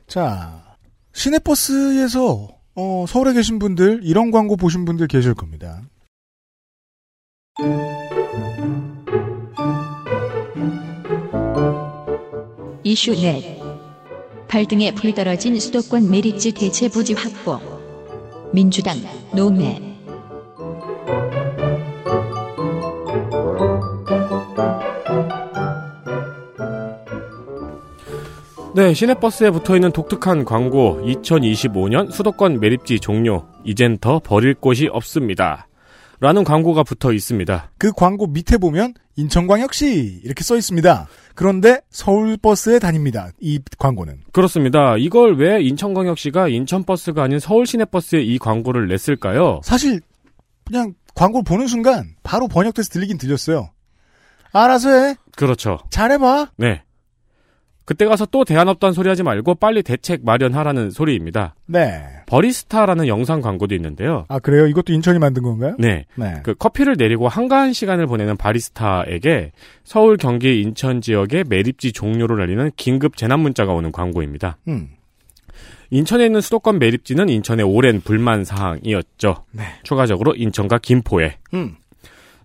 자, 시내버스에서 어, 서울에 계신 분들 이런 광고 보신 분들 계실 겁니다. 이슈 넷 발등에 불 떨어진 수도권 메리츠 대체 부지 확보 민주당 노매 네, 시내버스에 붙어 있는 독특한 광고 2025년 수도권 매립지 종료. 이젠 더 버릴 곳이 없습니다. 라는 광고가 붙어 있습니다. 그 광고 밑에 보면 인천광역시 이렇게 써 있습니다. 그런데 서울버스에 다닙니다. 이 광고는. 그렇습니다. 이걸 왜 인천광역시가 인천버스가 아닌 서울시내버스에 이 광고를 냈을까요? 사실 그냥 광고를 보는 순간 바로 번역돼서 들리긴 들렸어요. 알아서 해. 그렇죠. 잘해봐. 네. 그때 가서 또 대안 없다는 소리 하지 말고 빨리 대책 마련하라는 소리입니다. 네. 버리스타라는 영상 광고도 있는데요. 아 그래요? 이것도 인천이 만든 건가요? 네. 네. 그 커피를 내리고 한가한 시간을 보내는 바리스타에게 서울, 경기, 인천 지역의 매립지 종료를 알리는 긴급 재난 문자가 오는 광고입니다. 음. 인천에 있는 수도권 매립지는 인천의 오랜 불만 사항이었죠. 네. 추가적으로 인천과 김포에. 음.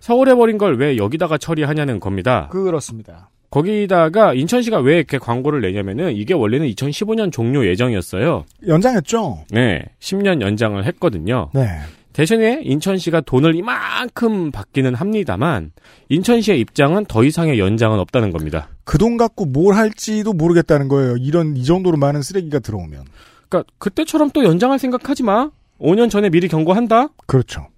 서울에 버린 걸 왜 여기다가 처리하냐는 겁니다. 그렇습니다. 거기다가 인천시가 왜 이렇게 광고를 내냐면은 이게 원래는 2015년 종료 예정이었어요. 연장했죠? 네. 10년 연장을 했거든요. 네. 대신에 인천시가 돈을 이만큼 받기는 합니다만 인천시의 입장은 더 이상의 연장은 없다는 겁니다. 그 돈 갖고 뭘 할지도 모르겠다는 거예요. 이런 이 정도로 많은 쓰레기가 들어오면. 그러니까 그때처럼 또 연장할 생각하지 마. 5년 전에 미리 경고한다. 그렇죠.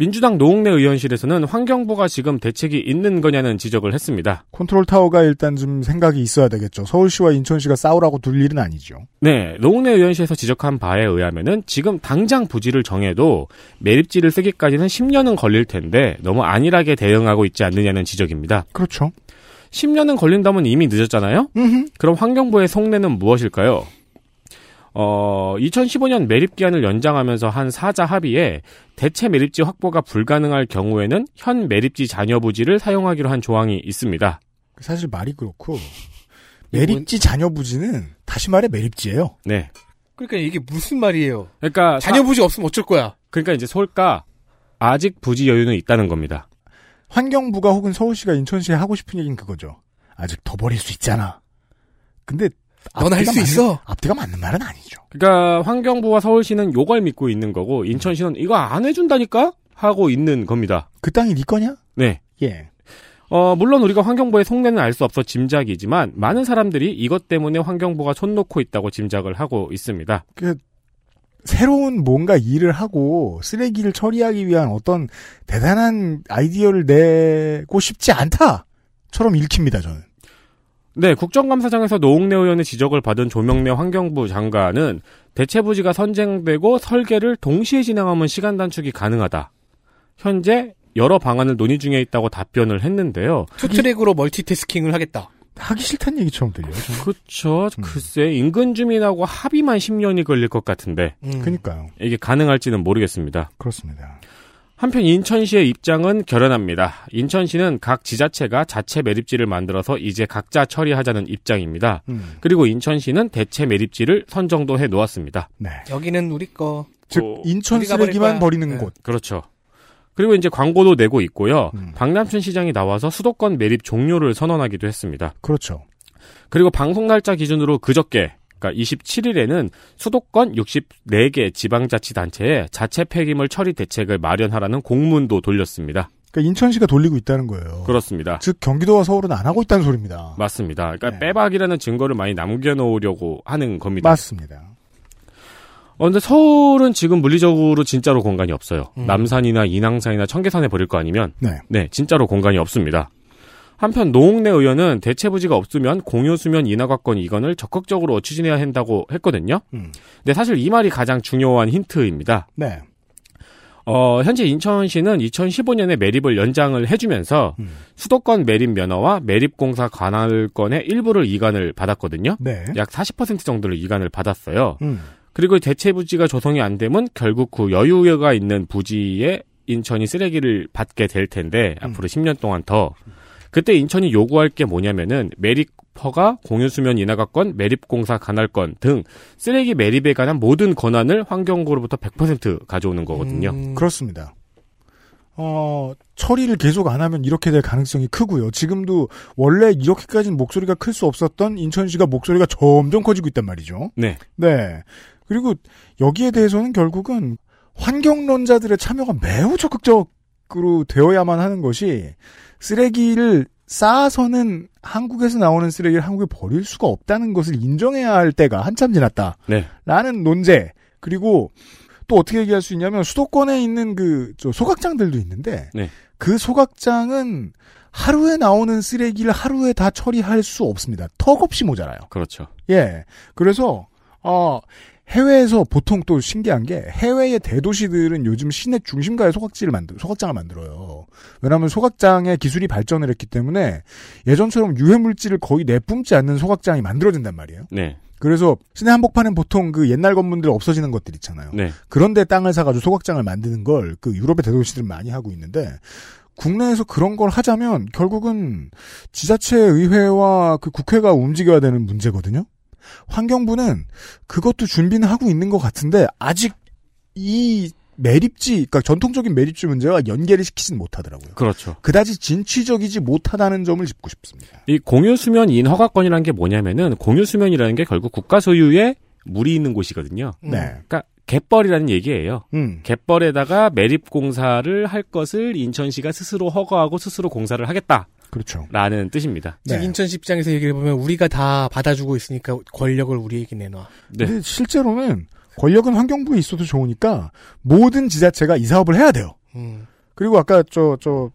민주당 노웅래 의원실에서는 환경부가 지금 대책이 있는 거냐는 지적을 했습니다. 컨트롤 타워가 일단 좀 생각이 있어야 되겠죠. 서울시와 인천시가 싸우라고 둘 일은 아니죠. 네, 노웅래 의원실에서 지적한 바에 의하면은 지금 당장 부지를 정해도 매립지를 쓰기까지는 10년은 걸릴 텐데 너무 안일하게 대응하고 있지 않느냐는 지적입니다. 그렇죠. 10년은 걸린다면 이미 늦었잖아요? 그럼 환경부의 속내는 무엇일까요? 어, 2015년 매립 기한을 연장하면서 한 사자 합의에 대체 매립지 확보가 불가능할 경우에는 현 매립지 잔여 부지를 사용하기로 한 조항이 있습니다. 사실 말이 그렇고 매립지 자녀 부지는 다시 말해 매립지예요. 네. 그러니까 이게 무슨 말이에요? 그러니까 자녀 부지 없으면 어쩔 거야? 그러니까 이제 서울가 아직 부지 여유는 있다는 겁니다. 환경부가 혹은 서울시가 인천시에 하고 싶은 얘기는 그거죠. 아직 더 버릴 수 있잖아. 근데 넌 할 수 있어. 앞뒤가 맞는 말은 아니죠. 그러니까 환경부와 서울시는 요걸 믿고 있는 거고 인천시는 이거 안 해준다니까 하고 있는 겁니다. 그 땅이 네 거냐? 네. 예. 어, 물론 우리가 환경부의 속내는 알 수 없어 짐작이지만 많은 사람들이 이것 때문에 환경부가 손 놓고 있다고 짐작을 하고 있습니다. 그 새로운 뭔가 일을 하고 쓰레기를 처리하기 위한 어떤 대단한 아이디어를 내고 싶지 않다처럼 읽힙니다 저는. 네, 국정감사장에서 노웅래 의원의 지적을 받은 조명래 환경부 장관은 대체 부지가 선정되고 설계를 동시에 진행하면 시간 단축이 가능하다. 현재 여러 방안을 논의 중에 있다고 답변을 했는데요. 투트랙으로 멀티태스킹을 하겠다. 하기 싫다는 얘기처럼 들려요. 그렇죠. 글쎄 인근 주민하고 합의만 10년이 걸릴 것 같은데 음. 그니까요. 이게 가능할지는 모르겠습니다. 그렇습니다. 한편 인천시의 입장은 결연합니다. 인천시는 각 지자체가 자체 매립지를 만들어서 이제 각자 처리하자는 입장입니다. 음. 그리고 인천시는 대체 매립지를 선정도 해 놓았습니다. 네. 여기는 우리 거. 즉 어, 인천 쓰레기만 버리는 네. 곳. 그렇죠. 그리고 이제 광고도 내고 있고요. 음. 박남춘 시장이 나와서 수도권 매립 종료를 선언하기도 했습니다. 그렇죠. 그리고 방송 날짜 기준으로 그저께 그러니까 27일에는 수도권 64개 지방자치단체에 자체 폐기물 처리 대책을 마련하라는 공문도 돌렸습니다. 그러니까 인천시가 돌리고 있다는 거예요. 그렇습니다. 즉 경기도와 서울은 안 하고 있다는 소리입니다. 맞습니다. 그러니까 네. 빼박이라는 증거를 많이 남겨놓으려고 하는 겁니다. 맞습니다. 어, 근데 서울은 지금 물리적으로 진짜로 공간이 없어요. 음. 남산이나 인왕산이나 청계산에 버릴 거 아니면 네. 네, 진짜로 공간이 없습니다. 한편 노웅래 의원은 대체 부지가 없으면 공유 수면 인하과권 이건을 적극적으로 추진해야 한다고 했거든요. 음. 근데 사실 이 말이 가장 중요한 힌트입니다. 네. 어, 현재 인천시는 2015년에 매립을 연장을 해주면서 음. 수도권 매립 면허와 매립공사 관할권의 일부를 이관을 받았거든요. 네. 약 40% 정도를 이관을 받았어요. 음. 그리고 대체 부지가 조성이 안 되면 결국 그 여유가 있는 부지에 인천이 쓰레기를 받게 될 텐데 음. 앞으로 10년 동안 더 그때 인천이 요구할 게 뭐냐면은 매립허가 공유수면 인하가권, 매립공사 관할권 등 쓰레기 매립에 관한 모든 권한을 환경부로부터 100% 가져오는 거거든요. 음... 그렇습니다. 어, 처리를 계속 안 하면 이렇게 될 가능성이 크고요. 지금도 원래 이렇게까지는 목소리가 클 수 없었던 인천시가 목소리가 점점 커지고 있단 말이죠. 네. 네. 그리고 여기에 대해서는 결국은 환경론자들의 참여가 매우 적극적으로 되어야만 하는 것이 쓰레기를 쌓아서는 한국에서 나오는 쓰레기를 한국에 버릴 수가 없다는 것을 인정해야 할 때가 한참 지났다. 네. 라는 논제. 그리고 또 어떻게 얘기할 수 있냐면 수도권에 있는 그 소각장들도 있는데 네. 그 소각장은 하루에 나오는 쓰레기를 하루에 다 처리할 수 없습니다. 턱없이 모자라요. 그렇죠. 예. 그래서 어 해외에서 보통 또 신기한 게 해외의 대도시들은 요즘 시내 중심가에 소각지를 만들 소각장을 만들어요. 왜냐하면 소각장의 기술이 발전을 했기 때문에 예전처럼 유해 물질을 거의 내뿜지 않는 소각장이 만들어진단 말이에요. 네. 그래서 시내 한복판은 보통 그 옛날 건물들 없어지는 것들 있잖아요. 네. 그런데 땅을 사가지고 소각장을 만드는 걸 그 유럽의 대도시들은 많이 하고 있는데 국내에서 그런 걸 하자면 결국은 지자체 의회와 그 국회가 움직여야 되는 문제거든요. 환경부는 그것도 준비는 하고 있는 것 같은데 아직 이 매립지, 그러니까 전통적인 매립지 문제와 연계를 시키진 못하더라고요. 그렇죠. 그다지 진취적이지 못하다는 점을 짚고 싶습니다. 이 공유수면 인허가권이라는 게 뭐냐면은 공유수면이라는 게 결국 국가 소유의 물이 있는 곳이거든요. 네. 그러니까 갯벌이라는 얘기예요. 음. 갯벌에다가 매립 공사를 할 것을 인천시가 스스로 허가하고 스스로 공사를 하겠다. 그렇죠. 라는 뜻입니다. 네. 인천시 입장에서 얘기를 해보면 우리가 다 받아주고 있으니까 권력을 우리에게 내놔. 네. 근데 실제로는 권력은 환경부에 있어도 좋으니까 모든 지자체가 이 사업을 해야 돼요. 음. 그리고 아까 저, 저,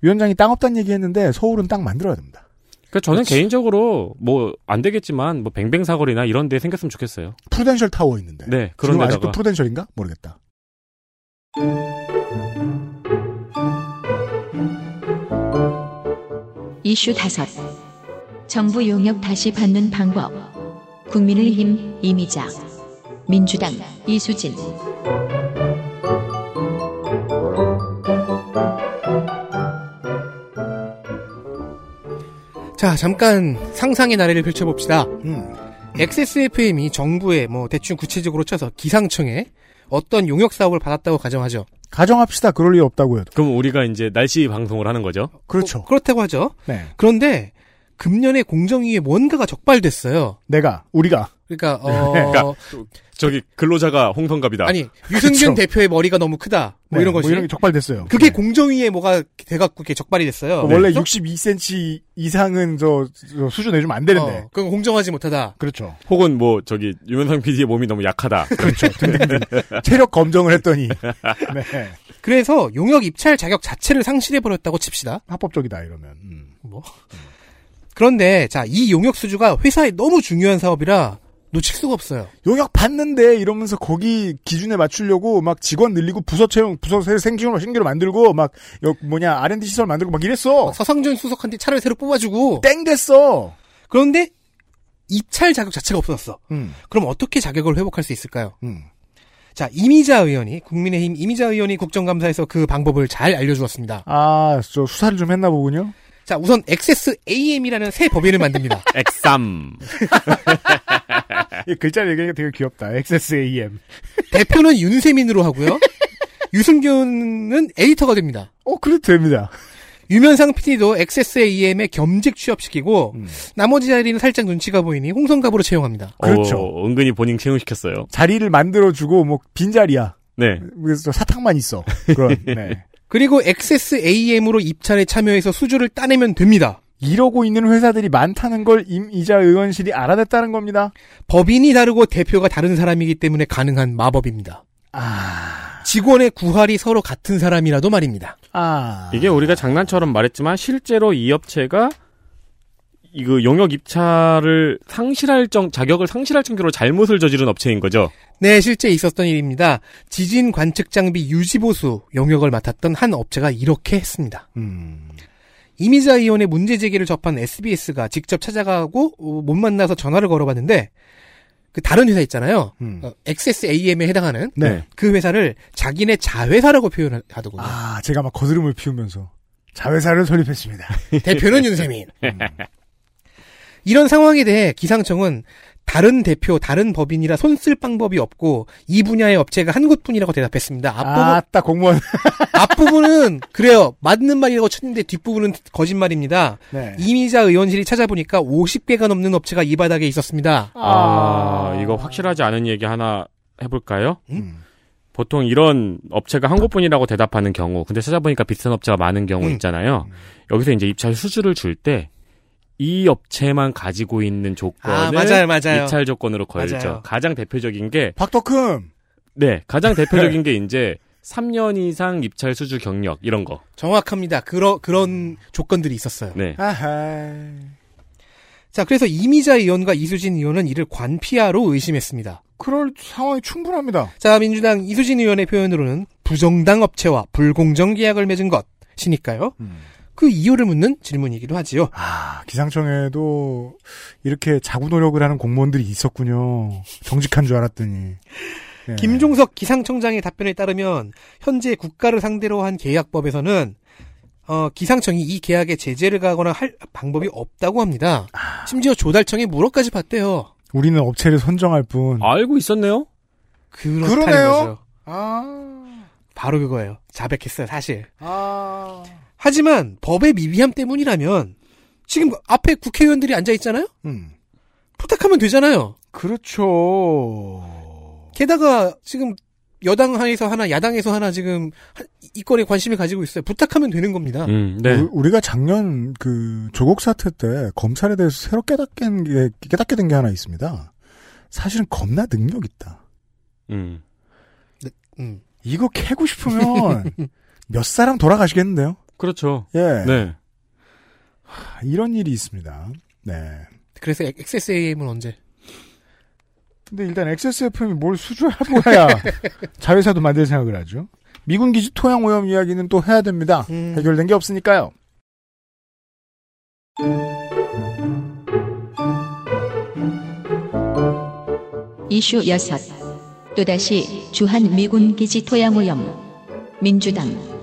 위원장이 땅 없다는 얘기 했는데 서울은 땅 만들어야 됩니다. 그러니까 저는 그렇지. 개인적으로 뭐 안 되겠지만 뭐 뱅뱅 사거리나 이런 데 생겼으면 좋겠어요. 프루덴셜 타워 있는데. 네, 그런 데다가 아직도 프루덴셜인가? 모르겠다. 이슈 다섯. 정부 용역 다시 받는 방법. 국민의힘 이미자. 민주당 이수진. 자, 잠깐 상상의 나래를 펼쳐봅시다. 음. XSFM이 정부에 뭐 대충 구체적으로 쳐서 기상청에 어떤 용역 사업을 받았다고 가정하죠. 가정합시다. 그럴 리 없다고요. 그럼 우리가 이제 날씨 방송을 하는 거죠? 그렇죠. 어, 그렇다고 하죠. 네. 그런데 금년에 공정위에 뭔가가 적발됐어요. 내가, 우리가. 그러니까 어 그러니까 저기 근로자가 홍성갑이다. 아니 유승균 대표의 머리가 너무 크다. 뭐 네, 이런 거지. 뭐 이런 게 적발됐어요. 그게 네. 공정위에 뭐가 돼갖고 이렇게 적발이 됐어요. 네. 원래 62cm 이상은 저, 저 수준 내주면 안 되는데. 어, 그건 공정하지 못하다. 그렇죠. 혹은 뭐 저기 유면상 PD의 몸이 너무 약하다. 그렇죠. 등등등. 체력 검정을 했더니. 네. 그래서 용역 입찰 자격 자체를 상실해 버렸다고 칩시다. 합법적이다 이러면. 음. 뭐. 그런데 자 이 용역 수주가 회사에 너무 중요한 사업이라 놓칠 수가 없어요. 용역 받는데 이러면서 거기 기준에 맞추려고 막 직원 늘리고 부서 채용, 부서 생기로 신기로 만들고 막 뭐냐 R&D 시설 만들고 막 이랬어. 막 서상준 수석한테 차를 새로 뽑아주고 땡 됐어. 그런데 입찰 자격 자체가 없어졌어. 음. 그럼 어떻게 자격을 회복할 수 있을까요? 음. 자, 이미자 의원이, 국민의힘 이미자 의원이 국정감사에서 그 방법을 잘 알려주었습니다. 아, 저 수사를 좀 했나 보군요. 자, 우선 XSAM이라는 새 법인을 만듭니다. 엑삼. 이 글자 얘기가 되게 귀엽다. XSAM. 대표는 윤세민으로 하고요. 유승균은 에디터가 됩니다. 어, 그래도 됩니다. 유면상 PD도 XSAM에 겸직 취업시키고 음. 나머지 자리는 살짝 눈치가 보이니 홍성갑으로 채용합니다. 그렇죠. 어, 은근히 본인 채용시켰어요. 자리를 만들어주고, 뭐, 빈자리야. 네. 그래서 사탕만 있어. 그런, 네. 그리고 XSAM으로 입찰에 참여해서 수주를 따내면 됩니다. 이러고 있는 회사들이 많다는 걸 임이자 의원실이 알아냈다는 겁니다. 법인이 다르고 대표가 다른 사람이기 때문에 가능한 마법입니다. 아, 직원의 구할이 서로 같은 사람이라도 말입니다. 아. 이게 우리가 장난처럼 말했지만 실제로 이 업체가 이거 용역 입찰을 상실할 정 자격을 상실할 정도로 잘못을 저지른 업체인 거죠. 네, 실제 있었던 일입니다. 지진 관측 장비 유지 보수 영역을 맡았던 한 업체가 이렇게 했습니다. 음. 이미자 의원의 문제 제기를 접한 SBS가 직접 찾아가고 어, 못 만나서 전화를 걸어봤는데 그 다른 회사 있잖아요. 음. 어, XSAM에 해당하는 네. 그 회사를 자기네 자회사라고 표현하더군요. 아, 제가 막 거드름을 피우면서 자회사를 설립했습니다. 대표는 윤세민. 이런 상황에 대해 기상청은 다른 대표, 다른 법인이라 손쓸 방법이 없고 이 분야의 업체가 한 곳뿐이라고 대답했습니다. 앞부분, 아, 딱 공무원. 앞부분은 그래요. 맞는 말이라고 쳤는데 뒷부분은 거짓말입니다. 네. 이미자 의원실이 찾아보니까 50개가 넘는 업체가 이 바닥에 있었습니다. 아, 이거 확실하지 않은 얘기 하나 해볼까요? 음. 보통 이런 업체가 한 곳뿐이라고 대답하는 경우, 근데 찾아보니까 비슷한 업체가 많은 경우 음. 있잖아요. 여기서 이제 입찰 수주를 줄 때, 이 업체만 가지고 있는 조건을 아, 맞아요, 맞아요. 입찰 조건으로 걸죠. 맞아요. 가장 대표적인 게, 박덕흠. 네, 가장 대표적인 게 이제 3년 이상 입찰 수주 경력, 이런 거. 정확합니다. 그러, 그런 조건들이 있었어요. 네. 아하. 자, 그래서 이미자 의원과 이수진 의원은 이를 관피아로 의심했습니다. 그럴 상황이 충분합니다. 자, 민주당 이수진 의원의 표현으로는 부정당 업체와 불공정 계약을 맺은 것이니까요. 그 이유를 묻는 질문이기도 하지요. 아, 기상청에도 이렇게 자구 노력을 하는 공무원들이 있었군요. 정직한 줄 알았더니. 예. 김종석 기상청장의 답변에 따르면 현재 국가를 상대로 한 계약법에서는 어, 기상청이 이 계약에 제재를 가거나 할 방법이 없다고 합니다. 심지어 조달청에 물어까지 받대요. 우리는 업체를 선정할 뿐. 알고 있었네요? 그렇다는 그러네요. 거죠. 아. 바로 그거예요. 자백했어요, 사실. 아. 하지만 법의 미비함 때문이라면 지금 앞에 국회의원들이 앉아 있잖아요. 음. 부탁하면 되잖아요. 그렇죠. 게다가 지금 여당 하에서 하나, 야당에서 하나 지금 한- 이 건에 관심을 가지고 있어요. 부탁하면 되는 겁니다. 음, 네. 우- 우리가 작년 그 조국 사태 때 검찰에 대해서 새로 깨닫게 된 게, 깨닫게 된 게 하나 있습니다. 사실은 겁나 능력 있다. 음. 음. 이거 캐고 싶으면 몇 사람 돌아가시겠는데요? 그렇죠. 예. 네. 하, 이런 일이 있습니다. 네. 그래서 XSAM은 언제? 근데 일단 XSFM이 뭘 수주해봐야 자회사도 만들 생각을 하죠. 미군 기지 토양 오염 이야기는 또 해야 됩니다. 음. 해결된 게 없으니까요. 이슈 6. 또다시 주한 미군 기지 토양 오염. 민주당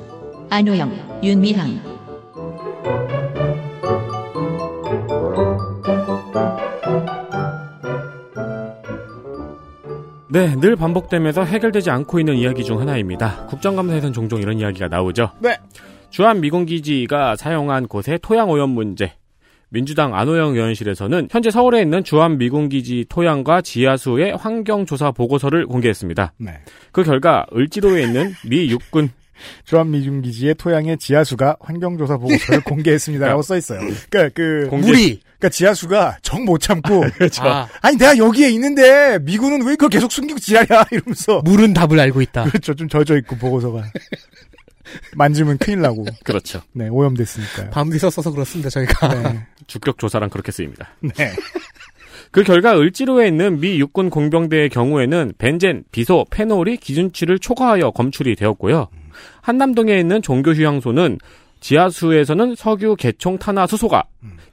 안호영, 윤미향. 네, 늘 반복되면서 해결되지 않고 있는 이야기 중 하나입니다. 국정감사에선 종종 이런 이야기가 나오죠. 네. 주한 미군기지가 사용한 곳의 토양 오염 문제. 민주당 안호영 의원실에서는 현재 서울에 있는 주한 미군기지 토양과 지하수의 환경조사 보고서를 공개했습니다. 네. 그 결과 을지로에 있는 미 육군 주한 미군 기지의 토양의 지하수가 환경조사 보고서를 공개했습니다라고 써 있어요. 그러니까 그 공개- 물이. 그러니까 지하수가 정 못 참고 그렇죠. 아, 아니 내가 여기에 있는데 미군은 왜 그걸 계속 숨기고 지랄이야 이러면서 물은 답을 알고 있다. 그렇죠 좀 젖어 있고 보고서가 만지면 큰일 나고 그렇죠. 네 오염됐으니까요. 밤새 써서 그렇습니다, 저희가. 네. 주격 조사란 그렇게 쓰입니다. 네. 그 결과 을지로에 있는 미 육군 공병대의 경우에는 벤젠, 비소, 페놀이 기준치를 초과하여 검출이 되었고요. 한남동에 있는 종교 휴양소는 지하수에서는 석유 개총 탄화 수소가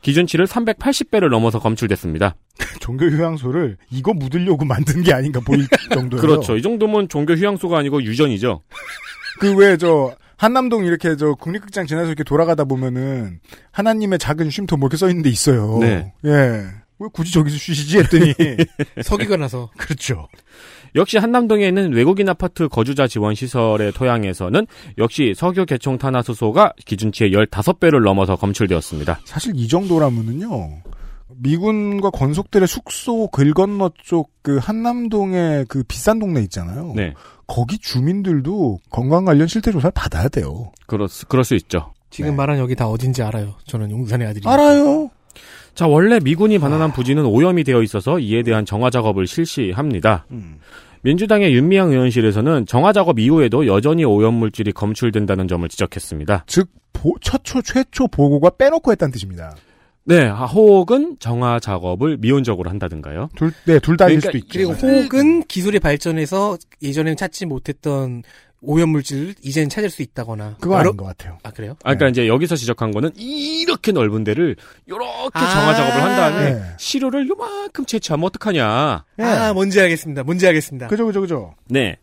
기준치를 380배를 넘어서 검출됐습니다. 종교 휴양소를 이거 묻으려고 만든 게 아닌가 보일 정도예요. 그렇죠. 이 정도면 종교 휴양소가 아니고 유전이죠. 그 왜 저 한남동 이렇게 저 국립극장 지나서 이렇게 돌아가다 보면은 하나님의 작은 쉼터 뭐 이렇게 써 있는 데 있어요. 네. 예. 왜 굳이 저기서 쉬시지 했더니 석유가 나서 그렇죠. 역시 한남동에 있는 외국인 아파트 거주자 지원 시설의 토양에서는 역시 석유 개총 탄화 수소가 기준치의 15배를 넘어서 검출되었습니다. 사실 이 정도라면은요. 미군과 건속들의 숙소 글 건너 쪽 그 한남동의 그 비싼 동네 있잖아요. 네. 거기 주민들도 건강 관련 실태 조사를 받아야 돼요. 그럴 수, 그럴 수 있죠. 지금 네. 말한 여기 다 어딘지 알아요. 저는 용산의 아들이. 알아요. 자, 원래 미군이 반환한 부지는 오염이 되어 있어서 이에 대한 정화 작업을 실시합니다. 음. 민주당의 윤미향 의원실에서는 정화 작업 이후에도 여전히 오염 물질이 검출된다는 점을 지적했습니다. 즉 보- 최초 최초 보고가 빼놓고 했다는 뜻입니다. 네, 아, 혹은 정화 작업을 미온적으로 한다든가요. 둘, 네, 둘 다일 그러니까 수도 있죠. 그리고 혹은 기술이 발전해서 예전에는 찾지 못했던 오염 물질을 이제는 찾을 수 있다거나. 그거 아닌 것 같아요. 아 그래요? 아, 그러니까 이제 여기서 지적한 거는 이렇게 넓은 데를 이렇게 아. 정화 작업을 한 다음에 네. 시료를 요만큼 채취하면 어떡하냐. 예. 아 뭔지 알겠습니다. 뭔지 알겠습니다. 그죠, 그죠, 그죠. 네.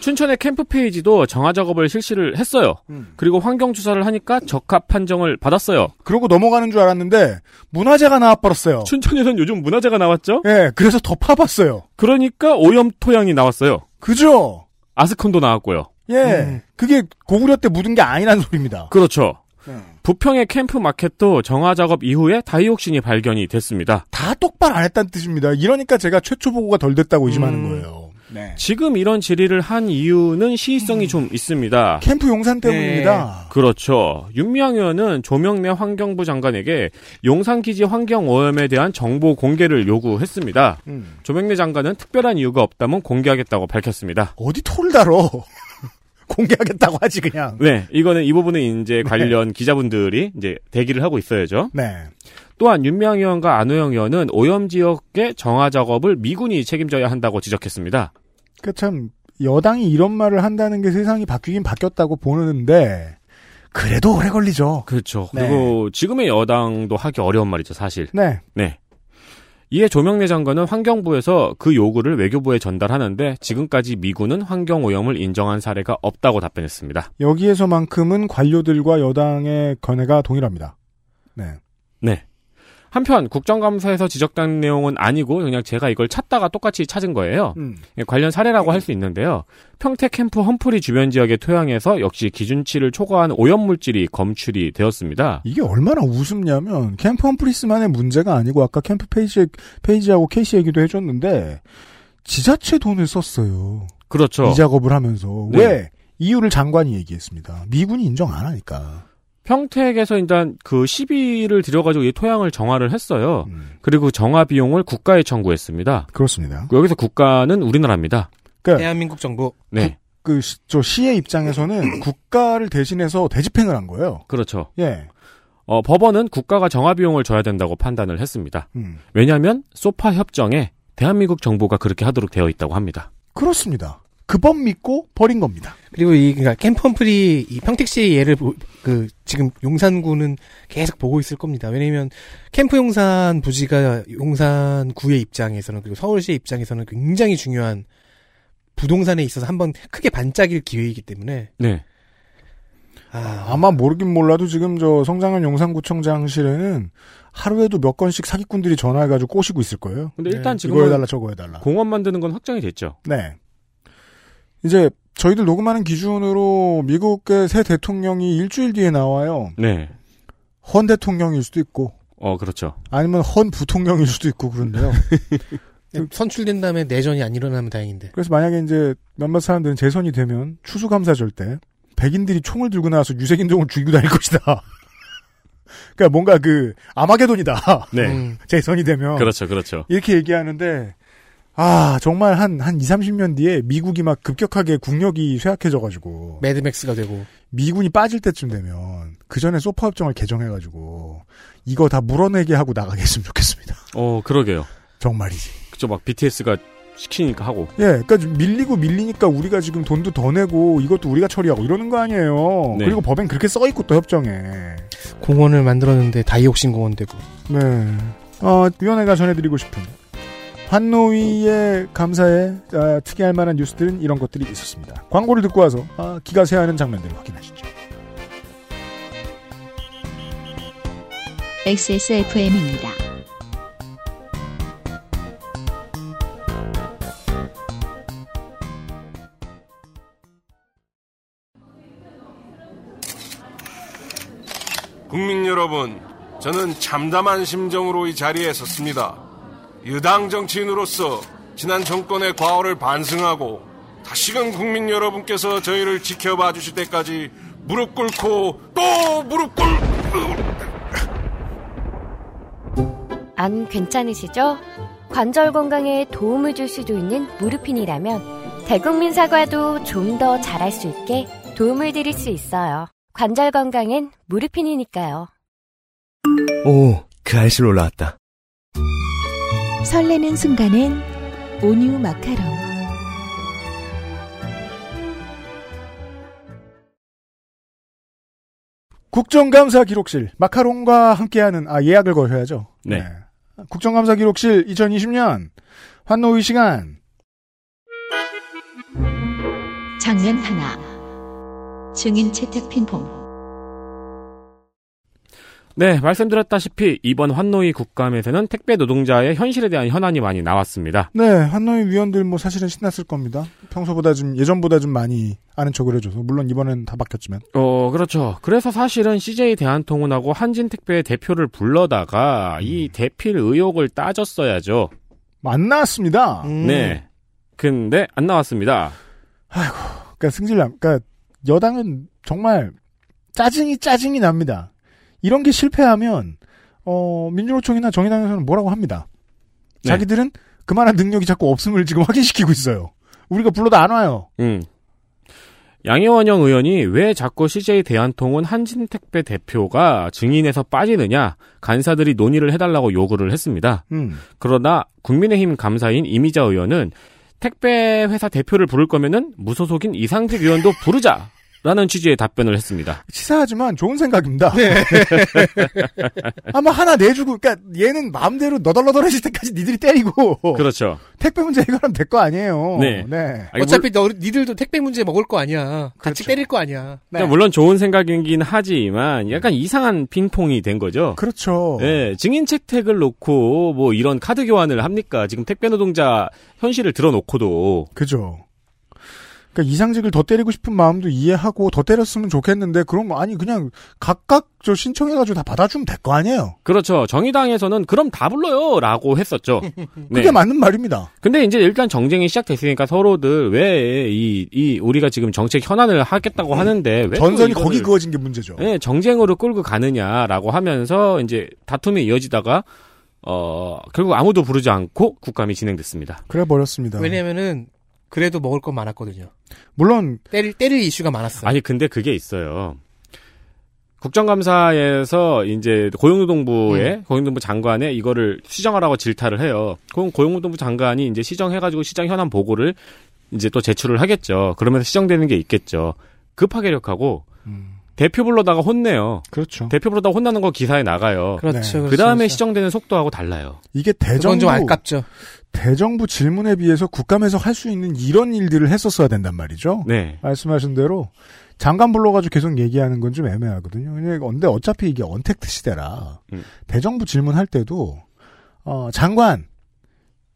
춘천의 캠프 페이지도 정화 작업을 실시를 했어요. 음. 그리고 환경 주사를 하니까 적합 판정을 받았어요. 그러고 넘어가는 줄 알았는데 문화재가 나와버렸어요. 춘천에선 요즘 문화재가 나왔죠? 예, 그래서 더 파봤어요. 그러니까 오염 토양이 나왔어요. 그죠? 아스콘도 나왔고요. 예, 음. 그게 고구려 때 묻은 게 아니란 소리입니다. 그렇죠. 네. 부평의 캠프 마켓도 정화 작업 이후에 다이옥신이 발견이 됐습니다. 다 똑바로 안 했다는 뜻입니다. 이러니까 제가 최초 보고가 덜 됐다고 의심하는 음. 거예요. 네. 지금 이런 질의를 한 이유는 시의성이 좀 있습니다. 캠프 용산 때문입니다. 그렇죠. 윤미향 의원은 조명래 환경부 장관에게 용산기지 환경오염에 대한 정보 공개를 요구했습니다. 음. 조명래 장관은 특별한 이유가 없다면 공개하겠다고 밝혔습니다. 어디 토를 달어? 공개하겠다고 하지 그냥. 네, 이거는 이 부분은 이제 관련 기자분들이 이제 대기를 하고 있어야죠. 네. 또한 윤미향 의원과 안호영 의원은 오염 지역의 정화 작업을 미군이 책임져야 한다고 지적했습니다. 그 참 여당이 이런 말을 한다는 게 세상이 바뀌긴 바뀌었다고 보는데 그래도 오래 걸리죠. 그렇죠. 네. 그리고 지금의 여당도 하기 어려운 말이죠, 사실. 네. 네. 이에 조명래 장관은 환경부에서 그 요구를 외교부에 전달하는데 지금까지 미군은 환경오염을 인정한 사례가 없다고 답변했습니다. 여기에서만큼은 관료들과 여당의 견해가 동일합니다. 네. 네. 한편 국정감사에서 지적된 내용은 아니고 그냥 제가 이걸 찾다가 똑같이 찾은 거예요. 음. 예, 관련 사례라고 할 수 있는데요. 평택 캠프 험프리스 주변 지역의 토양에서 역시 기준치를 초과한 오염물질이 검출이 되었습니다. 이게 얼마나 우습냐면 캠프 험프리스만의 문제가 아니고 아까 캠프 페이지 페이지하고 케이시 얘기도 해줬는데 지자체 돈을 썼어요. 그렇죠. 이 작업을 하면서 네. 왜 이유를 장관이 얘기했습니다. 미군이 인정 안 하니까. 평택에서 일단 그 시비를 들여가지고 이 토양을 정화를 했어요. 음, 그리고 정화 비용을 국가에 청구했습니다. 그렇습니다. 여기서 국가는 우리나라입니다. 대한민국 정부. 네. 그저 시의 입장에서는 국가를 대신해서 대집행을 한 거예요. 그렇죠. 예. 어, 법원은 국가가 정화 비용을 져야 된다고 판단을 했습니다. 음. 왜냐하면 소파 협정에 대한민국 정부가 그렇게 하도록 되어 있다고 합니다. 그렇습니다. 그 법 믿고 버린 겁니다. 그리고 이 그러니까 캠퍼플이 이 평택시의 예를 보- 그 지금 용산구는 계속 보고 있을 겁니다. 왜냐면 캠프 용산 부지가 용산구의 입장에서는 그리고 서울시의 입장에서는 굉장히 중요한 부동산에 있어서 한번 크게 반짝일 기회이기 때문에 네. 아, 아마 모르긴 몰라도 지금 저 성장현 용산구청장실에는 하루에도 몇 건씩 사기꾼들이 전화해가지고 꼬시고 있을 거예요. 근데 네, 일단 이거 지금 해달라 저거 해달라. 공원 만드는 건 확정이 됐죠. 네. 이제 저희들 녹음하는 기준으로 미국의 새 대통령이 일주일 뒤에 나와요. 네. 헌 대통령일 수도 있고 어, 그렇죠. 아니면 헌 부통령일 수도 있고 그런데요. 선출된 다음에 내전이 안 일어나면 다행인데. 그래서 만약에 이제 몇몇 사람들은 재선이 되면 추수감사절 때 백인들이 총을 들고 나와서 유색인종을 죽이고 다닐 것이다. 그러니까 뭔가 그 아마게돈이다. 네. 음, 재선이 되면 그렇죠, 그렇죠. 이렇게 얘기하는데 아 정말 한 한 2, 30년 뒤에 미국이 막 급격하게 국력이 쇠약해져가지고 매드맥스가 되고 미군이 빠질 때쯤 되면 그 전에 소파 협정을 개정해가지고 이거 다 물어내게 하고 나가게 했으면 좋겠습니다. 어, 그러게요. 정말이지. 그죠, 막 BTS가 시키니까 하고. 예, 그러니까 밀리고 밀리니까 우리가 지금 돈도 더 내고 이것도 우리가 처리하고 이러는 거 아니에요. 네. 그리고 법엔 그렇게 써 있고 또 협정에. 공원을 만들었는데 다이옥신 공원 되고. 네. 어, 위원회가 전해드리고 싶은 환노위의 감사에 아, 특이할 만한 뉴스들은 이런 것들이 있었습니다. 광고를 듣고 와서 아, 기가 새하는 장면들을 확인하시죠. XSFM입니다. 국민 여러분, 저는 참담한 심정으로 이 자리에 섰습니다. 유당 정치인으로서 지난 정권의 과오를 반성하고 다시금 국민 여러분께서 저희를 지켜봐 주실 때까지 무릎 꿇고 또 무릎 꿇... 안 괜찮으시죠? 관절 건강에 도움을 줄 수도 있는 무르핀이라면 대국민 사과도 좀 더 잘할 수 있게 도움을 드릴 수 있어요. 관절 건강엔 무르핀이니까요. 오, 그 알실 올라왔다. 설레는 순간엔 온유 마카롱. 국정감사 기록실 마카롱과 함께하는 아 예약을 거셔야죠. 네. 국정감사 기록실 2020년 환노위 시간 장면 하나. 증인 채택 핀폼. 네, 말씀드렸다시피 이번 환노위 국감에서는 택배 노동자의 현실에 대한 현안이 많이 나왔습니다. 네, 한노위 위원들 뭐 사실은 신났을 겁니다. 평소보다 좀 예전보다 좀 많이 아는 척을 해줘서 물론 이번엔 다 바뀌었지만. 어, 그렇죠. 그래서 사실은 CJ 대한통운하고 한진택배의 대표를 불러다가 이 대필 의혹을 따졌어야죠. 안 나왔습니다. 음. 네. 근데 안 나왔습니다. 그러니까 승질남, 그러니까 여당은 정말 짜증이 짜증이 납니다. 이런 게 실패하면 어 민주노총이나 정의당에서는 뭐라고 합니다. 네. 자기들은 그만한 능력이 자꾸 없음을 지금 확인시키고 있어요. 우리가 불러도 안 와요. 음. 양혜원영 의원이 왜 자꾸 CJ 대한통운 한진택배 대표가 증인에서 빠지느냐 간사들이 논의를 해달라고 요구를 했습니다. 음. 그러나 국민의힘 감사인 이미자 의원은 택배 회사 대표를 부를 거면은 무소속인 이상직 의원도 부르자 라는 취지의 답변을 했습니다. 치사하지만 좋은 생각입니다. 네. 아마 하나 내주고, 그러니까 얘는 마음대로 너덜너덜해질 때까지 니들이 때리고 그렇죠. 택배 문제 해결하면 될 거 아니에요. 네. 아니, 어차피 너, 니들도 택배 문제 먹을 거 아니야. 같이 그렇죠. 때릴 거 아니야. 네. 그러니까 물론 좋은 생각이긴 하지만 약간 이상한 핑퐁이 된 거죠. 그렇죠. 네, 증인 채택을 놓고 뭐 이런 카드 교환을 합니까? 지금 택배 노동자 현실을 들어놓고도 그죠. 그러니까 이상직을 더 때리고 싶은 마음도 이해하고 더 때렸으면 좋겠는데 그럼 아니 그냥 각각 저 신청해가지고 다 받아주면 될 거 아니에요. 그렇죠. 정의당에서는 그럼 다 불러요라고 했었죠. 네. 그게 맞는 말입니다. 근데 이제 일단 정쟁이 시작됐으니까 서로들 왜 이 이 우리가 지금 정책 현안을 하겠다고 하는데 왜 음. 전선이 또 거기 그어진 게 문제죠. 네, 정쟁으로 끌고 가느냐라고 하면서 이제 다툼이 이어지다가 어 결국 아무도 부르지 않고 국감이 진행됐습니다. 그래 버렸습니다. 왜냐면은 그래도 먹을 건 많았거든요. 물론 때릴 때릴 이슈가 많았어요. 아니 근데 그게 있어요. 국정감사에서 이제 고용노동부의 고용노동부 장관에 이거를 시정하라고 질타를 해요. 그럼 고용노동부 장관이 이제 시정해가지고 시정 현안 보고를 이제 또 제출을 하겠죠. 그러면서 시정되는 게 있겠죠. 급하게 력하고 대표 불러다가 혼내요. 그렇죠. 대표 불러다가 혼나는 거 기사에 나가요. 그렇죠. 그 다음에 그렇습니다. 시정되는 속도하고 달라요. 이게 대정부 좀 아깝죠. 대정부 질문에 비해서 국감에서 할 수 있는 이런 일들을 했었어야 된단 말이죠. 네. 말씀하신 대로 장관 불러가지고 계속 얘기하는 건 좀 애매하거든요. 근데- 근데 어차피 이게 언택트 시대라 음. 대정부 질문할 때도 어, 장관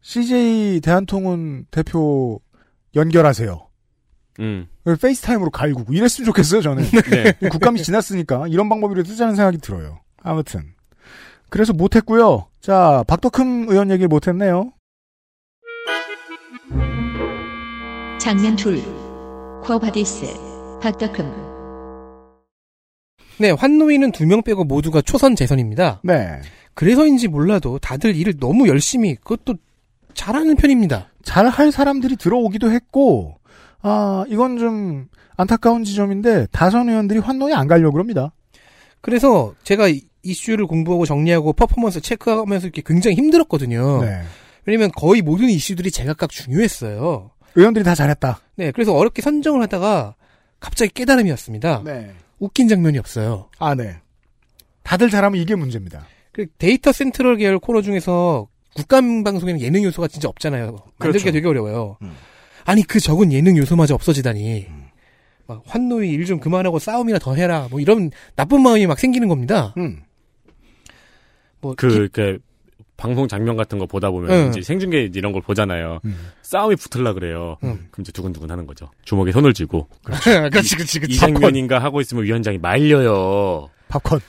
CJ 대한통운 대표 연결하세요. 음. 페이스타임으로 갈구고 이랬으면 좋겠어요, 저는. 네. 국감이 지났으니까 이런 방법이라도 쓰자는 생각이 들어요. 아무튼. 그래서 못했고요. 자, 박덕흠 의원 얘기 못했네요. 장면 둘. Quo Vadis. 박덕흠. 네, 환노위는 두 명 빼고 모두가 초선 재선입니다. 네. 그래서인지 몰라도 다들 일을 너무 열심히 그것도 잘하는 편입니다. 잘 할 사람들이 들어오기도 했고, 아, 이건 좀 안타까운 지점인데, 다선 의원들이 환노에 안 가려고 그럽니다. 그래서 제가 이- 이슈를 공부하고 정리하고 퍼포먼스 체크하면서 이렇게 굉장히 힘들었거든요. 네. 왜냐면 거의 모든 이슈들이 제각각 중요했어요. 의원들이 다 잘했다. 네, 그래서 어렵게 선정을 하다가 갑자기 깨달음이 왔습니다. 네. 웃긴 장면이 없어요. 아, 네. 다들 잘하면 이게 문제입니다. 그 데이터 센트럴 계열 코너 중에서 국감 방송에는 예능 요소가 진짜 없잖아요. 만들기가 그렇죠. 되게 어려워요. 음. 아니 그 적은 예능 요소마저 없어지다니. 막 환노이 일 좀 그만하고 싸움이나 더 해라. 뭐 이런 나쁜 마음이 막 생기는 겁니다. 음. 뭐 그, 기- 이렇게, 방송 장면 같은 거 보다 보면, 응. 이제 생중계 이런 걸 보잖아요. 음. 싸움이 붙을라 그래요. 응. 그럼 이제 두근두근 하는 거죠. 주먹에 손을 쥐고. 그렇지, 그렇지, 이 장면인가 하고 있으면 위원장이 말려요. 팝콘.